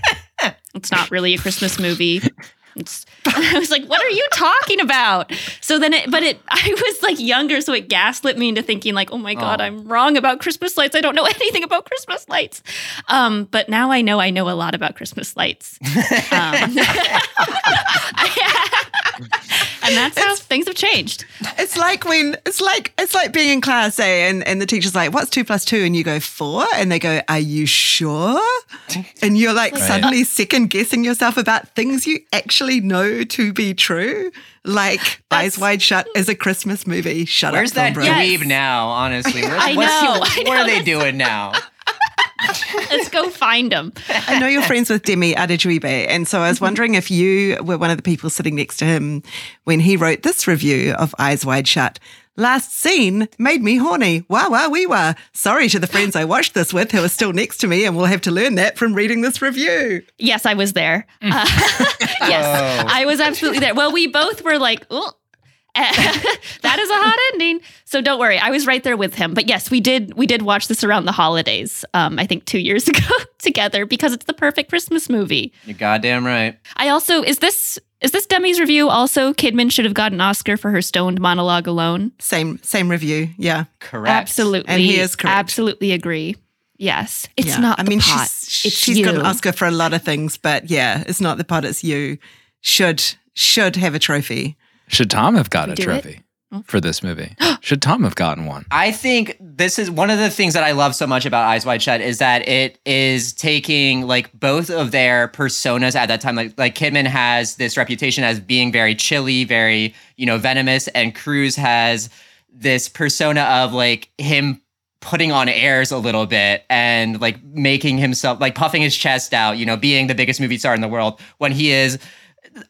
it's not really a Christmas movie. It's, I was like, what are you talking about? So then it, but it, I was like younger, so it gaslit me into thinking like, oh my God, Oh. I'm wrong about Christmas lights. I don't know anything about Christmas lights. Um, but now I know I know a lot about Christmas lights. Um, and that's how things have changed. It's like when it's like it's like being in class, eh? And, and the teacher's like, "What's two plus two? And you go four, and they go, "Are you sure?" And you're like suddenly second guessing yourself about things you actually know to be true. Like Eyes Wide Shut is a Christmas movie. Shut Where's up, that Film Bros. Yes. dweeb now? Honestly, Where's, I what's he- know, I what know, are they doing now? Let's go find them. I know you're friends with Demi Adejuyigbe, and so I was wondering if you were one of the people sitting next to him when he wrote this review of Eyes Wide Shut. Last scene made me horny. Wow, wow, we were. Sorry to the friends I watched this with who are still next to me, and will have to learn that from reading this review. Yes, I was there. Uh, yes, Oh. I was absolutely there. Well, we both were like, oh, that is a hot ending. So don't worry, I was right there with him. But yes, we did we did watch this around the holidays. Um, I think two years ago together because it's the perfect Christmas movie. You're goddamn right. I also is this is this Demi's review also Kidman should have gotten an Oscar for her stoned monologue alone. Same, same review. Yeah. Correct. Absolutely, And he is correct. Absolutely agree. Yes, it's Yeah. not I the mean, pot. she's, it's she's you. got an Oscar for a lot of things, but yeah, it's not the pot, it's you. Should should have a trophy. Should Tom have got a do it? trophy oh. for this movie? Should Tom have gotten one? I think this is one of the things that I love so much about Eyes Wide Shut is that it is taking like both of their personas at that time. Like like Kidman has this reputation as being very chilly, very you know venomous, and Cruise has this persona of like him putting on airs a little bit and like making himself like puffing his chest out, you know, being the biggest movie star in the world when he is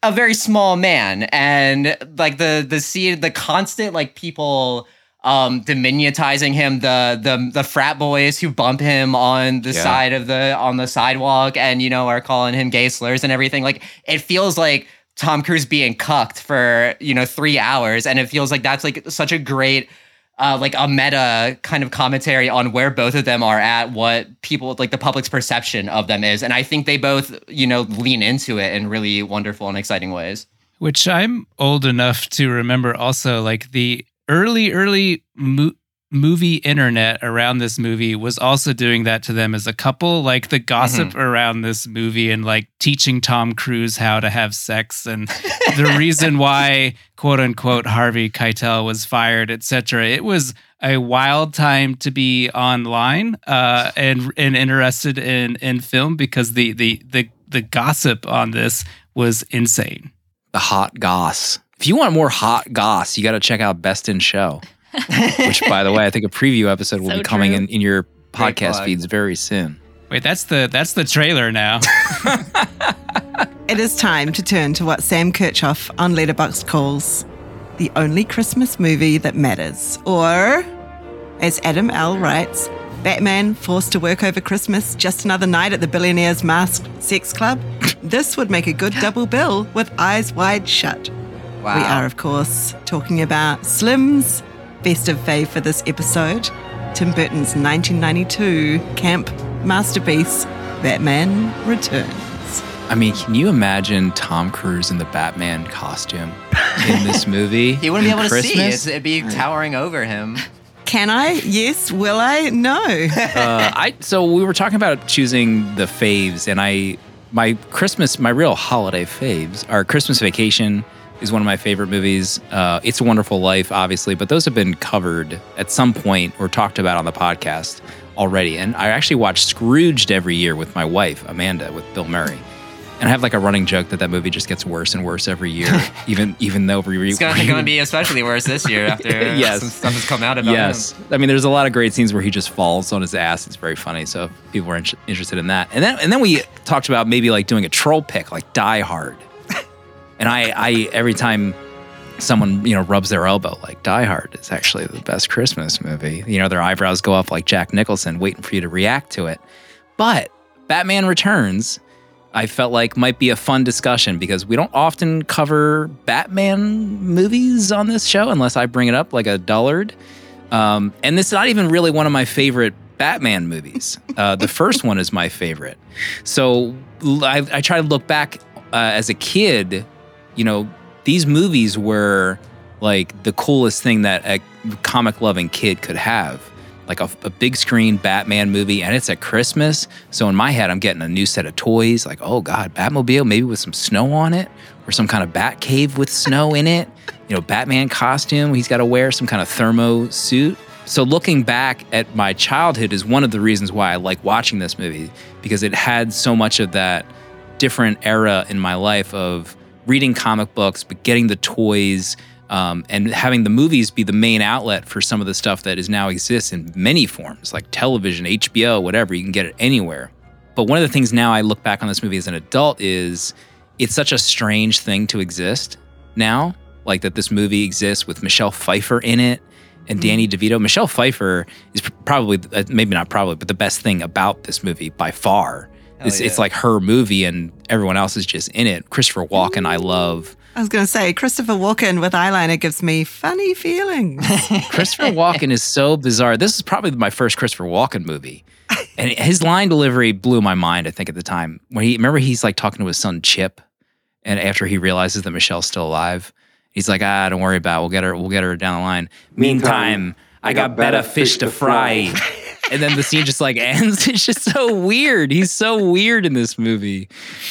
a very small man and like the the see the constant like people um diminutizing him the the the frat boys who bump him on the Yeah. side of the on the sidewalk and you know are calling him gay slurs and everything like it feels like Tom Cruise being cucked for you know 3 hours and it feels like that's like such a great uh, like a meta kind of commentary on where both of them are at, what people like the public's perception of them is, and I think they both you know lean into it in really wonderful and exciting ways. Which I'm old enough to remember also like the early, early mo- movie internet around this movie was also doing that to them as a couple. Like the gossip around this movie and like teaching Tom Cruise how to have sex and the reason why quote unquote Harvey Keitel was fired, etc. It was a wild time to be online uh, and and interested in in film because the the the the gossip on this was insane. The hot goss. If you want more hot goss, you got to check out Best in Show. Which, by the way, I think a preview episode will So be coming in, in your podcast feeds very soon. Wait, that's the that's the trailer now. It is time to turn to what Sam Kirchoff on Letterboxd calls the only Christmas movie that matters. Or, as Adam L. writes, Batman forced to work over Christmas, just another night at the billionaire's masked sex club. This would make a good double bill with eyes wide shut. Wow. We are, of course, talking about Slim's best of fave for this episode Tim Burton's 1992 camp masterpiece, Batman Returns. I mean, can you imagine Tom Cruise in the Batman costume in this movie? He wouldn't be in able to see. it. It'd be towering over him. Can I? Yes. Will I? No. uh, I so we were talking about choosing the faves, and I my Christmas my real holiday faves are Christmas Vacation is one of my favorite movies. Uh, it's a Wonderful Life, obviously, but those have been covered at some point or talked about on the podcast already. And I actually watch Scrooged every year with my wife Amanda with Bill Murray. And I have like a running joke that that movie just gets worse and worse every year, even even though we It's gonna, gonna be especially worse this year after Yes. some stuff has come out about yes. him. I mean, there's a lot of great scenes where he just falls on his ass. It's very funny. So if people are in- interested in that. And then and then we talked about maybe like doing a troll pick, like Die Hard. And I, I every time someone you know rubs their elbow, like Die Hard is actually the best Christmas movie. You know, their eyebrows go up like Jack Nicholson, waiting for you to react to it. But Batman Returns. I felt like might be a fun discussion because we don't often cover Batman movies on this show unless I bring it up like a dullard. Um, and this is not even really one of my favorite Batman movies. Uh, the first one is my favorite. So I try to look back uh, as a kid, you know, these movies were like the coolest thing that a comic loving kid could have. Like a, a big screen Batman movie, and it's at Christmas. So in my head, I'm getting a new set of toys. Like, oh God, Batmobile, maybe with some snow on it, or some kind of Bat cave with snow in it. You know, Batman costume. He's got to wear some kind of thermo suit. So looking back at my childhood is one of the reasons why I like watching this movie because it had so much of that different era in my life of reading comic books, but getting the toys, um, and having the movies be the main outlet for some of the stuff that is now exists in many forms, like television, HBO, whatever. You can get it anywhere. But one of the things now I look back on this movie as an adult is it's such a strange thing to exist now, like that this movie exists with Michelle Pfeiffer in it and Danny DeVito. Michelle Pfeiffer is probably, uh, maybe not probably, but the best thing about this movie by far. Hell It's, it's like her movie and everyone else is just in it. Christopher Walken, I love. I was going to say, Christopher Walken with eyeliner gives me funny feelings. Christopher Walken is so bizarre. This is probably my first Christopher Walken movie. And his line delivery blew my mind, I think, at the time. When he remember he's like talking to his son Chip, and after he realizes that Michelle's still alive, he's like, ah, don't worry about it. We'll get her, we'll get her down the line. Meantime, I got better fish to fry. and then the scene just like ends. It's just so weird. He's so weird in this movie.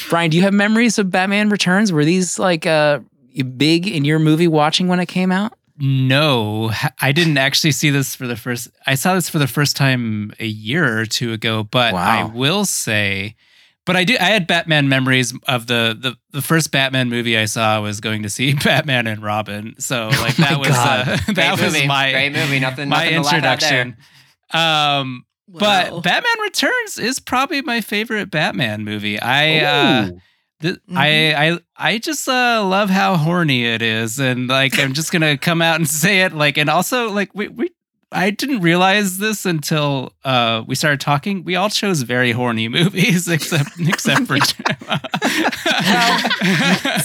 Brian, do you have memories of Batman Returns? Were these like uh big in your movie watching when it came out? No, I didn't actually see this for the first. I saw this for the first time a year or two ago, but Wow. I will say, but I do. I had Batman memories of the the the first Batman movie I saw was going to see Batman and Robin. So like that was God. uh, Great that was movie. my great movie. Nothing. my nothing to laugh at there. introduction. Um, Wow. but Batman Returns is probably my favorite Batman movie. I uh, Ooh. th- Mhm. I I I just uh, love how horny it is, and like I'm just gonna come out and say it. Like, and also like we we I didn't realize this until uh, we started talking. We all chose very horny movies, except except for Gemma.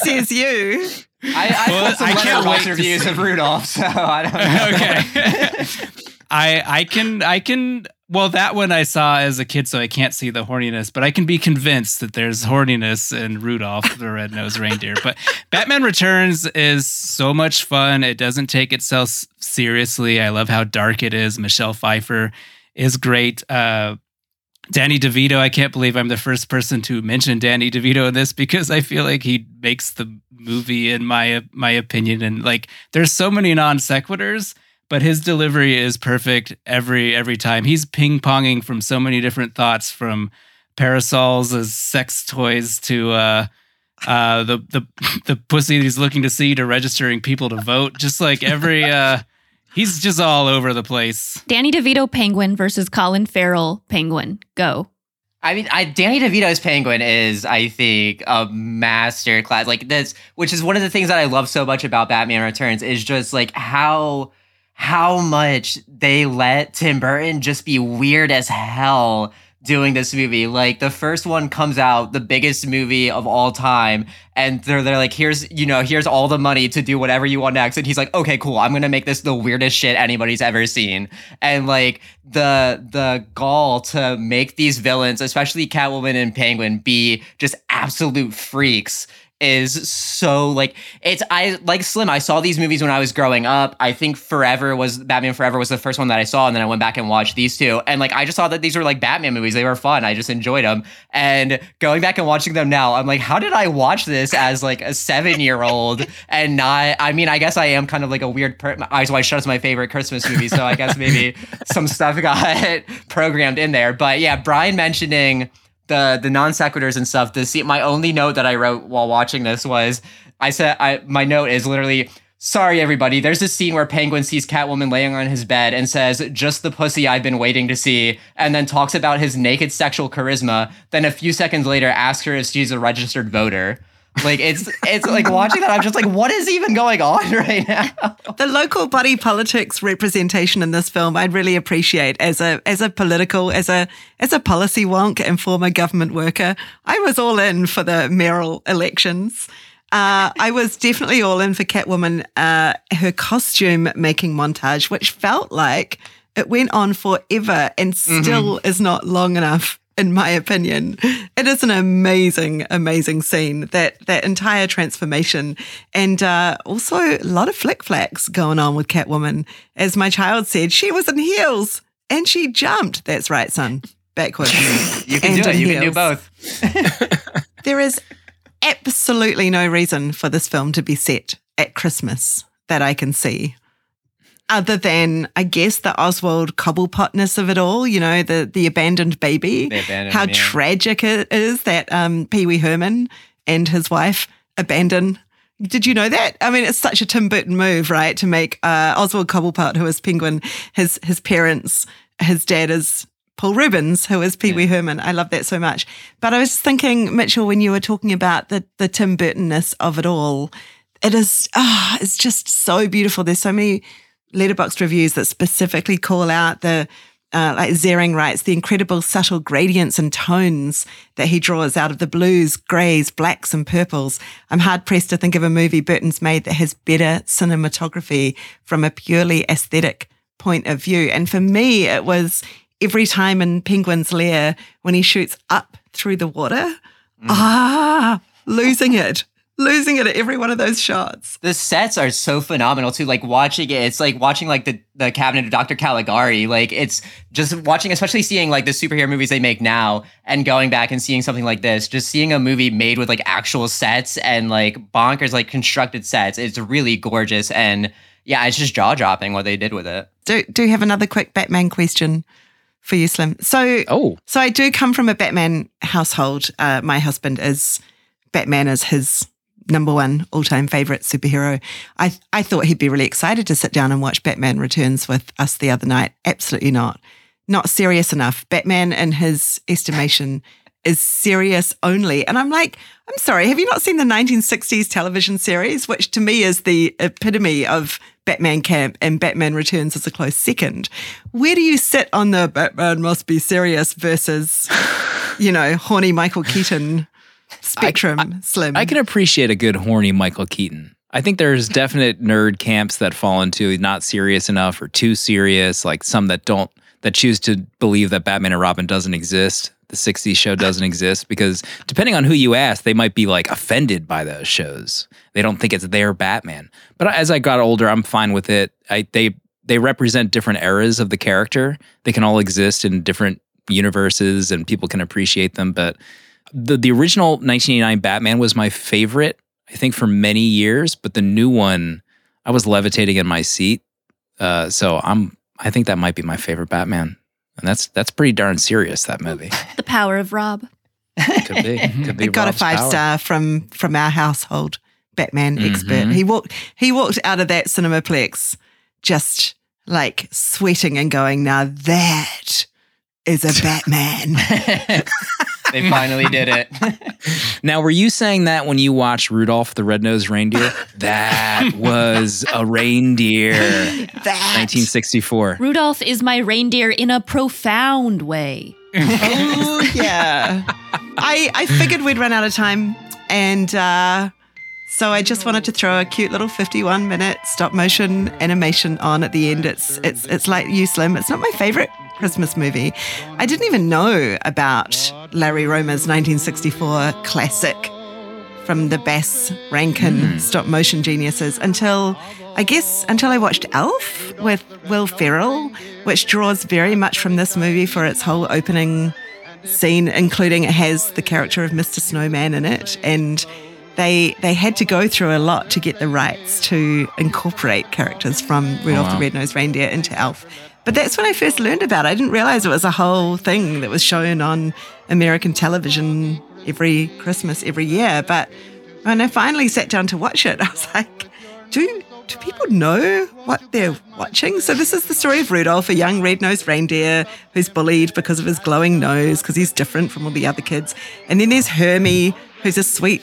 Says you. I, I Well, I can't Letterboxd wait to reviews see. of Rudolph, so I don't know. okay. I I can I can well that one I saw as a kid, so I can't see the horniness, but I can be convinced that there's horniness in Rudolph the Red-Nosed Reindeer. But Batman Returns is so much fun. It doesn't take itself seriously. I love how dark it is. Michelle Pfeiffer is great. Uh Danny DeVito, I can't believe I'm the first person to mention Danny DeVito in this because I feel like he makes the movie in my my opinion and like there's so many non sequiturs but his delivery is perfect every every time. He's ping-ponging from so many different thoughts from parasols as sex toys to uh uh the the the pussy he's looking to see to registering people to vote just like every uh he's just all over the place. Danny DeVito Penguin versus Colin Farrell Penguin. Go. I mean, I, Danny DeVito's Penguin is, I think, a master class. Like this, which is one of the things that I love so much about Batman Returns is just like how how much they let Tim Burton just be weird as hell doing this movie. Like the first one comes out, the biggest movie of all time, and they're they're like, here's you know, here's all the money to do whatever you want next. And he's like, okay, cool, I'm gonna make this the weirdest shit anybody's ever seen. And like the the gall to make these villains, especially Catwoman and Penguin, be just absolute freaks is so like it's I like Slim. I saw these movies when I was growing up. I think Forever was Batman Forever was the first one that I saw, and then I went back and watched these two. And like I just saw that these were like Batman movies. They were fun. I just enjoyed them. And going back and watching them now, I'm like, how did I watch this as like a seven year old and not? I mean, I guess I am kind of like a weird. Per- Eyes Wide Shut is my favorite Christmas movie, so I guess maybe some stuff got programmed in there. But yeah, Brian mentioning the the non sequiturs and stuff. The scene, my only note that I wrote while watching this was I said I my note is literally sorry everybody. There's this scene where Penguin sees Catwoman laying on his bed and says just the pussy I've been waiting to see, and then talks about his naked sexual charisma. Then a few seconds later asks her if she's a registered voter. Like it's it's like watching that I'm just like what is even going on right now? The local body politics representation in this film, I'd really appreciate as a as a political, as a as a policy wonk and former government worker. I was all in for the mayoral elections. Uh, I was definitely all in for Catwoman. Uh, her costume making montage, which felt like it went on forever and still is not long enough in my opinion. It is an amazing, amazing scene. That that entire transformation, and uh, also a lot of flick flacks going on with Catwoman. As my child said, she was in heels and she jumped. That's right, son. Backwards. You can And do it. You can do both. there is absolutely no reason for this film to be set at Christmas that I can see. Other than, I guess, the Oswald Cobblepotness of it all, you know, the the abandoned baby, The abandoned, how yeah. tragic it is that um, Pee Wee Herman and his wife abandon. Did you know that? I mean, it's such a Tim Burton move, right? To make uh, Oswald Cobblepot, who is Penguin, his his parents, his dad is Paul Reubens, who is Pee Wee Herman. I love that so much. But I was thinking, Mitchell, when you were talking about the the Tim Burtonness of it all, it is ah, it's just so beautiful. There's so many letterboxd reviews that specifically call out the uh, like Zherrig writes, the incredible subtle gradients and tones that he draws out of the blues, greys, blacks, and purples. I'm hard pressed to think of a movie Burton's made that has better cinematography from a purely aesthetic point of view. And for me, it was every time in Penguin's Lair when he shoots up through the water, ah, losing it, losing it at every one of those shots. the sets are so phenomenal too. Like watching it, it's like watching like the the cabinet of Dr. Caligari. Like it's just watching, especially seeing like the superhero movies they make now, and going back and seeing something like this. Just seeing a movie made with like actual sets and like bonkers like constructed sets. It's really gorgeous and yeah, it's just jaw dropping what they did with it. Do do have another quick Batman question for you, Slim. So Oh, So I do come from a Batman household. Uh, my husband is Batman is his number one all time favorite superhero. I I thought he'd be really excited to sit down and watch Batman Returns with us the other night. Absolutely not. Not serious enough. Batman, in his estimation, is serious only. And I'm like, I'm sorry, have you not seen the 1960s television series, which to me is the epitome of Batman camp and Batman Returns is a close second? Where do you sit on the Batman must be serious versus, you know, horny Michael Keaton spectrum, Slim? I can appreciate a good horny Michael Keaton. I think there's definite nerd camps that fall into not serious enough or too serious, like some that don't that choose to believe that Batman and Robin doesn't exist. The 60s show doesn't exist because depending on who you ask, they might be like offended by those shows. They don't think it's their Batman. But as I got older, I'm fine with it. I they they represent different eras of the character. They can all exist in different universes and people can appreciate them, but the the original 1989 Batman was my favorite, I think, for many years. But the new one, I was levitating in my seat. Uh, so I'm, I think that might be my favorite Batman, and that's that's pretty darn serious. That movie The power of Rob. could be, could be. it got a five power. star from from our household Batman expert. Mhm. He walked he walked out of that cinemaplex just like sweating and going, now that is a Batman. They finally did it. Now, were you saying that when you watched Rudolph the Red-Nosed Reindeer? that was a reindeer. that 1964. Rudolph is my reindeer in a profound way. Oh yeah. I I figured we'd run out of time, and uh, so I just wanted to throw a cute little fifty-one minute stop motion animation on at the end. It's it's it's like you, Slim. It's not my favorite Christmas movie. I didn't even know about Larry Roemer's 1964 classic from the Bass Rankin hmm. stop motion geniuses until I guess until I watched Elf with Will Ferrell, which draws very much from this movie for its whole opening scene, including it has the character of Mr. Snowman in it. And they they had to go through a lot to get the rights to incorporate characters from Rudolph oh, wow. the Red-Nosed Reindeer into Elf. But that's when I first learned about it. I didn't realize it was a whole thing that was shown on American television every Christmas, every year. But when I finally sat down to watch it, I was like, do, do people know what they're watching? So this is the story of Rudolph, a young red-nosed reindeer who's bullied because of his glowing nose, because he's different from all the other kids. And then there's Hermie, who's a sweet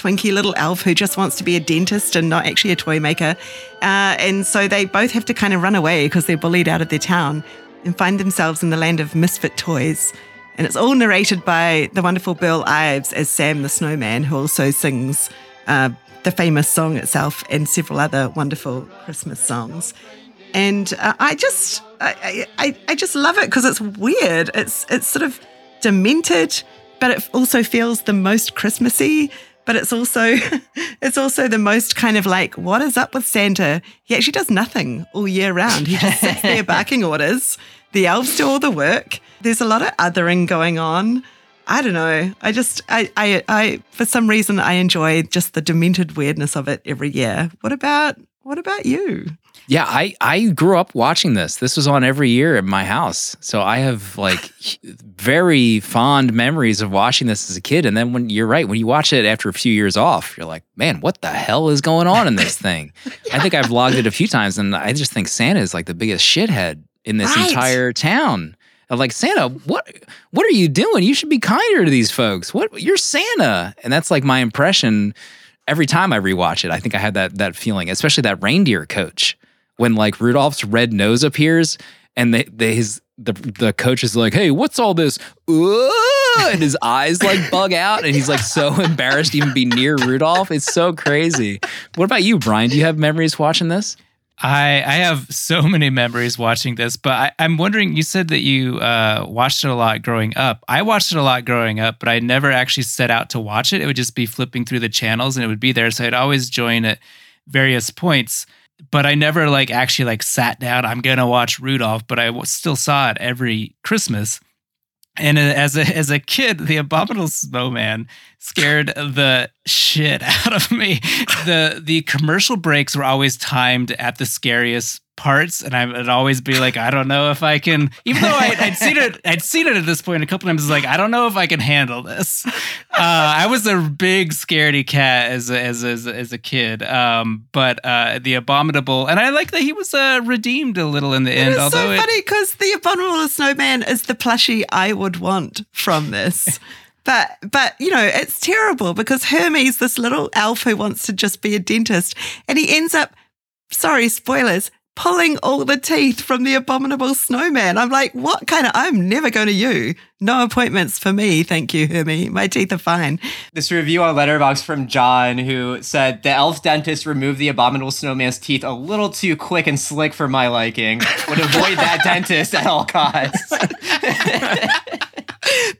twinky little elf who just wants to be a dentist and not actually a toy maker. Uh, and so they both have to kind of run away because they're bullied out of their town and find themselves in the land of misfit toys. And it's all narrated by the wonderful Burl Ives as Sam the Snowman, who also sings uh, the famous song itself and several other wonderful Christmas songs. And uh, I just, I, I, I just love it because it's weird. It's, it's sort of demented, but it also feels the most Christmassy. But it's also, it's also the most kind of like, what is up with Santa? He actually does nothing all year round. He just sits there barking orders. The elves do all the work. There's a lot of othering going on. I don't know. I just, I, I, I, for some reason, I enjoy just the demented weirdness of it every year. What about, what about you? Yeah, I I grew up watching this. This was on every year at my house. So I have like very fond memories of watching this as a kid. And then when you're right, when you watch it after a few years off, you're like, man, what the hell is going on in this thing? I think I've logged it a few times and I just think Santa is like the biggest shithead in this Right. entire town. I'm like, Santa, what what are you doing? You should be kinder to these folks. What you're Santa. And that's like my impression every time I rewatch it. I think I had that that feeling, especially that reindeer coach when like Rudolph's red nose appears and they, they his the the coach is like, "Hey, what's all this?" Ooh, and his eyes like bug out, and he's like so embarrassed to even be near Rudolph. It's so crazy. What about you, Brian? Do you have memories watching this? I I have so many memories watching this, but I, I'm wondering. You said that you uh, watched it a lot growing up. I watched it a lot growing up, but I never actually set out to watch it. It would just be flipping through the channels, and it would be there. So I'd always join at various points. But I never like actually like sat down. I'm gonna watch Rudolph, but I still saw it every Christmas. And uh, as a as a kid, the abominable snowman scared the shit out of me. the The commercial breaks were always timed at the scariest parts, and I would always be like, I don't know if I can. Even though I, I'd seen it, I'd seen it at this point a couple times. Like, I don't know if I can handle this. Uh, I was a big scaredy cat as a, as as, as a kid, um, but uh, the abominable, and I like that he was uh, redeemed a little in the end. It's although so it, funny because the abominable snowman is the plushie I would want from this. But but you know it's terrible because Hermie's, this little elf who wants to just be a dentist, and he ends up, sorry spoilers, pulling all the teeth from the abominable snowman. I'm like, what kind of? I'm never going to you. No appointments for me, thank you, Hermie. My teeth are fine. This review on Letterboxd from John, who said the elf dentist removed the abominable snowman's teeth a little too quick and slick for my liking. Would avoid that dentist at all costs.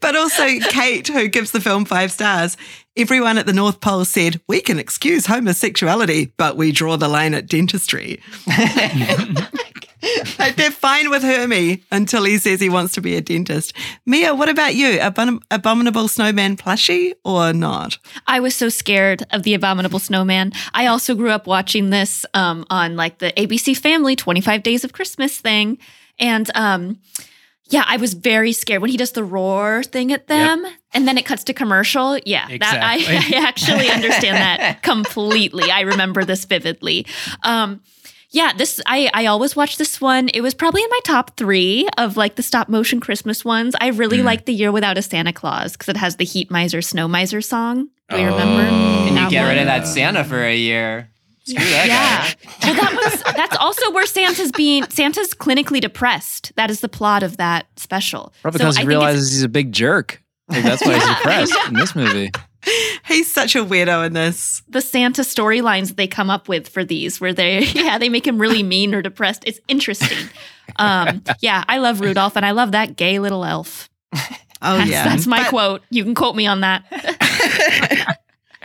But also Kayt, who gives the film five stars. Everyone at the North Pole said, We can excuse homosexuality, but we draw the line at dentistry. like they're fine with Hermie until he says he wants to be a dentist. Mia, what about you? Abom- abominable snowman plushie or not? I was so scared of the abominable snowman. I also grew up watching this um, on like the ABC Family 25 Days of Christmas thing. And um, yeah, I was very scared when he does the roar thing at them and then it cuts to commercial. Yeah, that, I, I actually understand that completely. I remember this vividly. Um, yeah, this I I always watch this one. It was probably in my top three of like the stop motion Christmas ones. I really like the Year Without a Santa Claus because it has the Heat Miser Snow Miser song. Do you remember? Oh. And you That get rid of that Santa for a year. Screw that Yeah. guy. well, that was that's also where Santa's being Santa's clinically depressed. That is the plot of that special. Probably So because I he think realizes he's a big jerk. Like, that's why he's depressed in this movie. He's such a weirdo in this. the Santa storylines that they come up with for these, where they yeah they make him really mean or depressed. It's interesting. Um, yeah, I love Rudolph and I love that gay little elf. Oh, That's, yeah. that's my But- quote. You can quote me on that.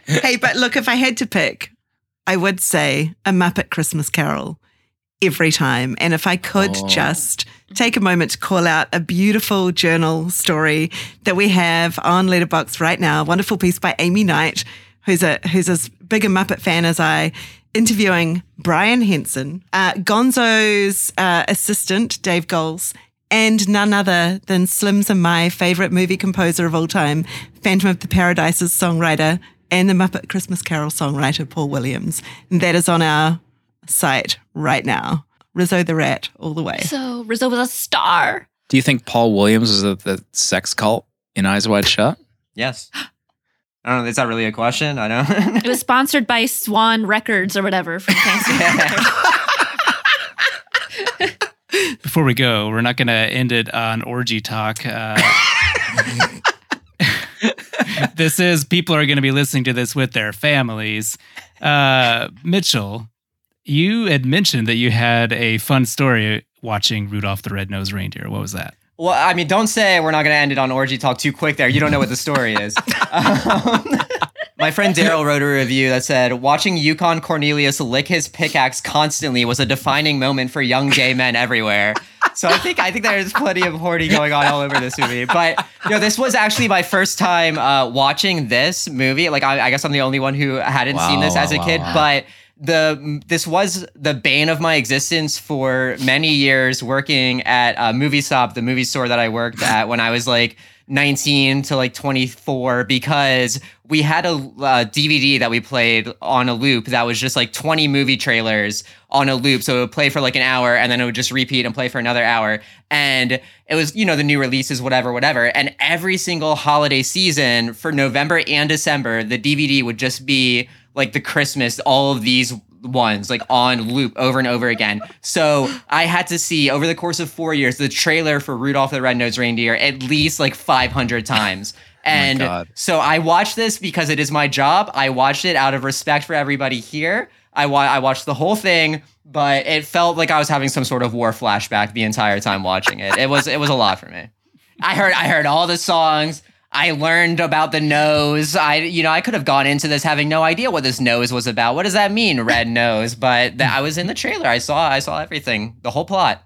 hey, but look, if I had to pick, I would say a Muppet Christmas Carol every time. And if I could Oh. just take a moment to call out a beautiful journal story that we have on Letterboxd right now, a wonderful piece by Aimee Knight, who's a who's as big a Muppet fan as I, interviewing Brian Henson, uh, Gonzo's uh, assistant, Dave Goelz. And none other than Slim's and my favorite movie composer of all time, Phantom of the Paradise's songwriter and the Muppet Christmas Carol songwriter, Paul Williams. And that is on our site right now. Rizzo the Rat, all the way. So Rizzo was a star. Do you think Paul Williams was the, the sex cult in Eyes Wide Shut? Yes. I don't know. Is that really a question? I don't. It was sponsored by Swan Records or whatever from Kansas. Before we go, we're not going to end it on orgy talk. Uh, this is people are going to be listening to this with their families. Uh, Mitchell, you had mentioned that you had a fun story watching Rudolph the Red-Nosed Reindeer. What was that? Well, I mean, don't say we're not going to end it on orgy talk too quick there. You don't know what the story is. Um, my friend Daryl wrote a review that said, watching Yukon Cornelius lick his pickaxe constantly was a defining moment for young gay men everywhere. So I think I think there's plenty of horny going on all over this movie. But you know, this was actually my first time uh, watching this movie. Like I, I guess I'm the only one who hadn't seen Wow, this as a wow, kid, wow. but the this was the bane of my existence for many years working at uh, Movie Stop, the movie store that I worked at when I was like 19 to like 24 because we had a uh, DVD that we played on a loop that was just like 20 movie trailers on a loop. So it would play for like an hour and then it would just repeat and play for another hour. And it was, you know, the new releases, whatever, whatever. And every single holiday season for November and December, the DVD would just be like the Christmas, all of these ones like on loop over and over again. So I had to see over the course of four years the trailer for Rudolph the Red-Nosed Reindeer at least like 500 times. Oh and God. so I watched this because it is my job. I watched it out of respect for everybody here. I wa- I watched the whole thing, but it felt like I was having some sort of war flashback the entire time watching it. It was it was a lot for me. I heard I heard all the songs. I learned about the nose. I you know I could have gone into this having no idea what this nose was about. What does that mean, red nose? But th- I was in the trailer. I saw I saw everything, the whole plot.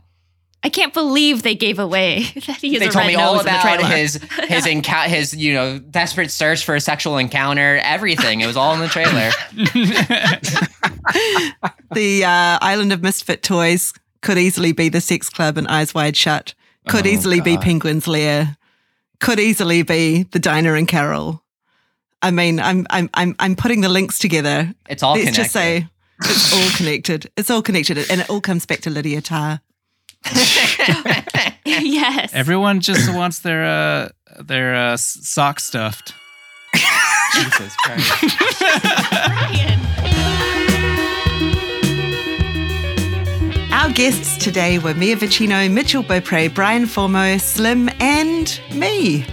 I can't believe they gave away that he is they a told red me nose all about trailer. his his encounter, his you know desperate search for a sexual encounter. Everything. It was all in the trailer. The uh, Island of Misfit Toys could easily be the Sex Club and Eyes Wide Shut. Could Oh, easily be Penguin's Lair. Could easily be the Diner and Carol. I mean, I'm I'm I'm I'm putting the links together. It's all Let's connected. just say it's all connected. It's all connected, and it all comes back to Lydia Tár. yes. Everyone just wants their uh their uh, sock stuffed. Jesus Christ. Brian. Guests today were Mia Vicino, Mitchell Beaupre, Brian Formo, Slim, and me.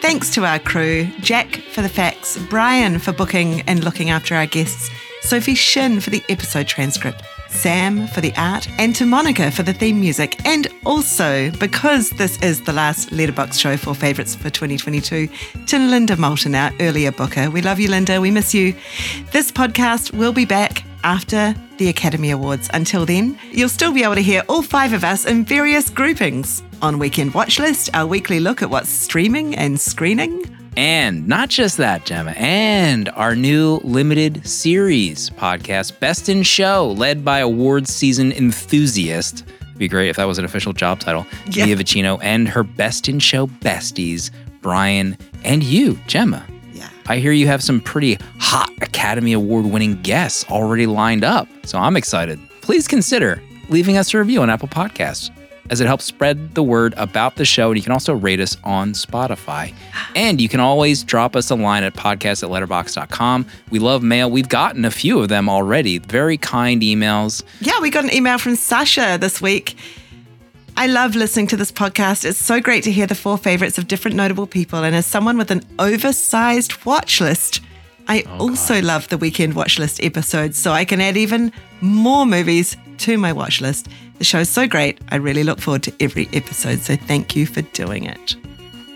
Thanks to our crew Jack for the facts, Brian for booking and looking after our guests, Sophie Shin for the episode transcript, Sam for the art, and to Monica for the theme music. And also, because this is the last Letterboxd show Four Favorites for 2022, to Linda Moulton, our earlier booker. We love you, Linda. We miss you. This podcast will be back after the Academy Awards. Until then, you'll still be able to hear all five of us in various groupings on Weekend Watchlist, our weekly look at what's streaming and screening. And not just that, Gemma, and our new limited series podcast, Best in Show, led by awards season enthusiast. It'd be great if that was an official job title. Yeah. Mia Vicino and her Best in Show besties, Brian and you, Gemma. I hear you have some pretty hot Academy Award winning guests already lined up, so I'm excited. Please consider leaving us a review on Apple Podcasts as it helps spread the word about the show. And you can also rate us on Spotify. And you can always drop us a line at podcast at letterboxd.com. We love mail. We've gotten a few of them already. Very kind emails. Yeah, we got an email from Sasha this week. I love listening to this podcast. It's so great to hear the four favorites of different notable people. And as someone with an oversized watch list, I oh, also love the weekend watch list episodes, so I can add even more movies to my watch list. The show's so great. I really look forward to every episode. So thank you for doing it.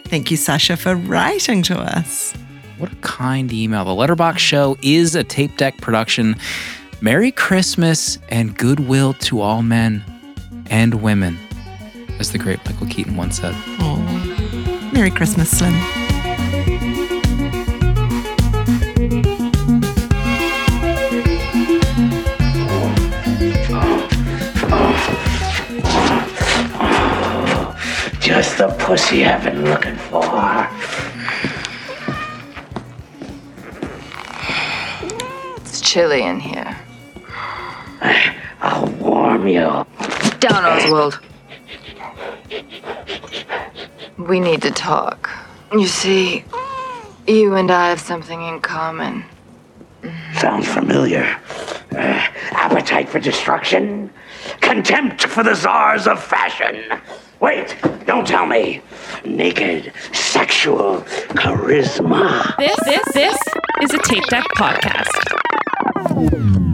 Thank you, Sasha, for writing to us. What a kind email. The Letterboxd Show is a tape deck production. Merry Christmas and goodwill to all men and women, as the great Michael Keaton once said. Oh, Merry Christmas, Slim. Just the pussy I've been looking for. It's chilly in here. I'll warm you. Down, Oswald. We need to talk. You see, you and I have something in common. Sounds familiar. Uh, appetite for destruction? Contempt for the czars of fashion? Wait, don't tell me. Naked, sexual charisma. This, this, this is a Tape Deck podcast.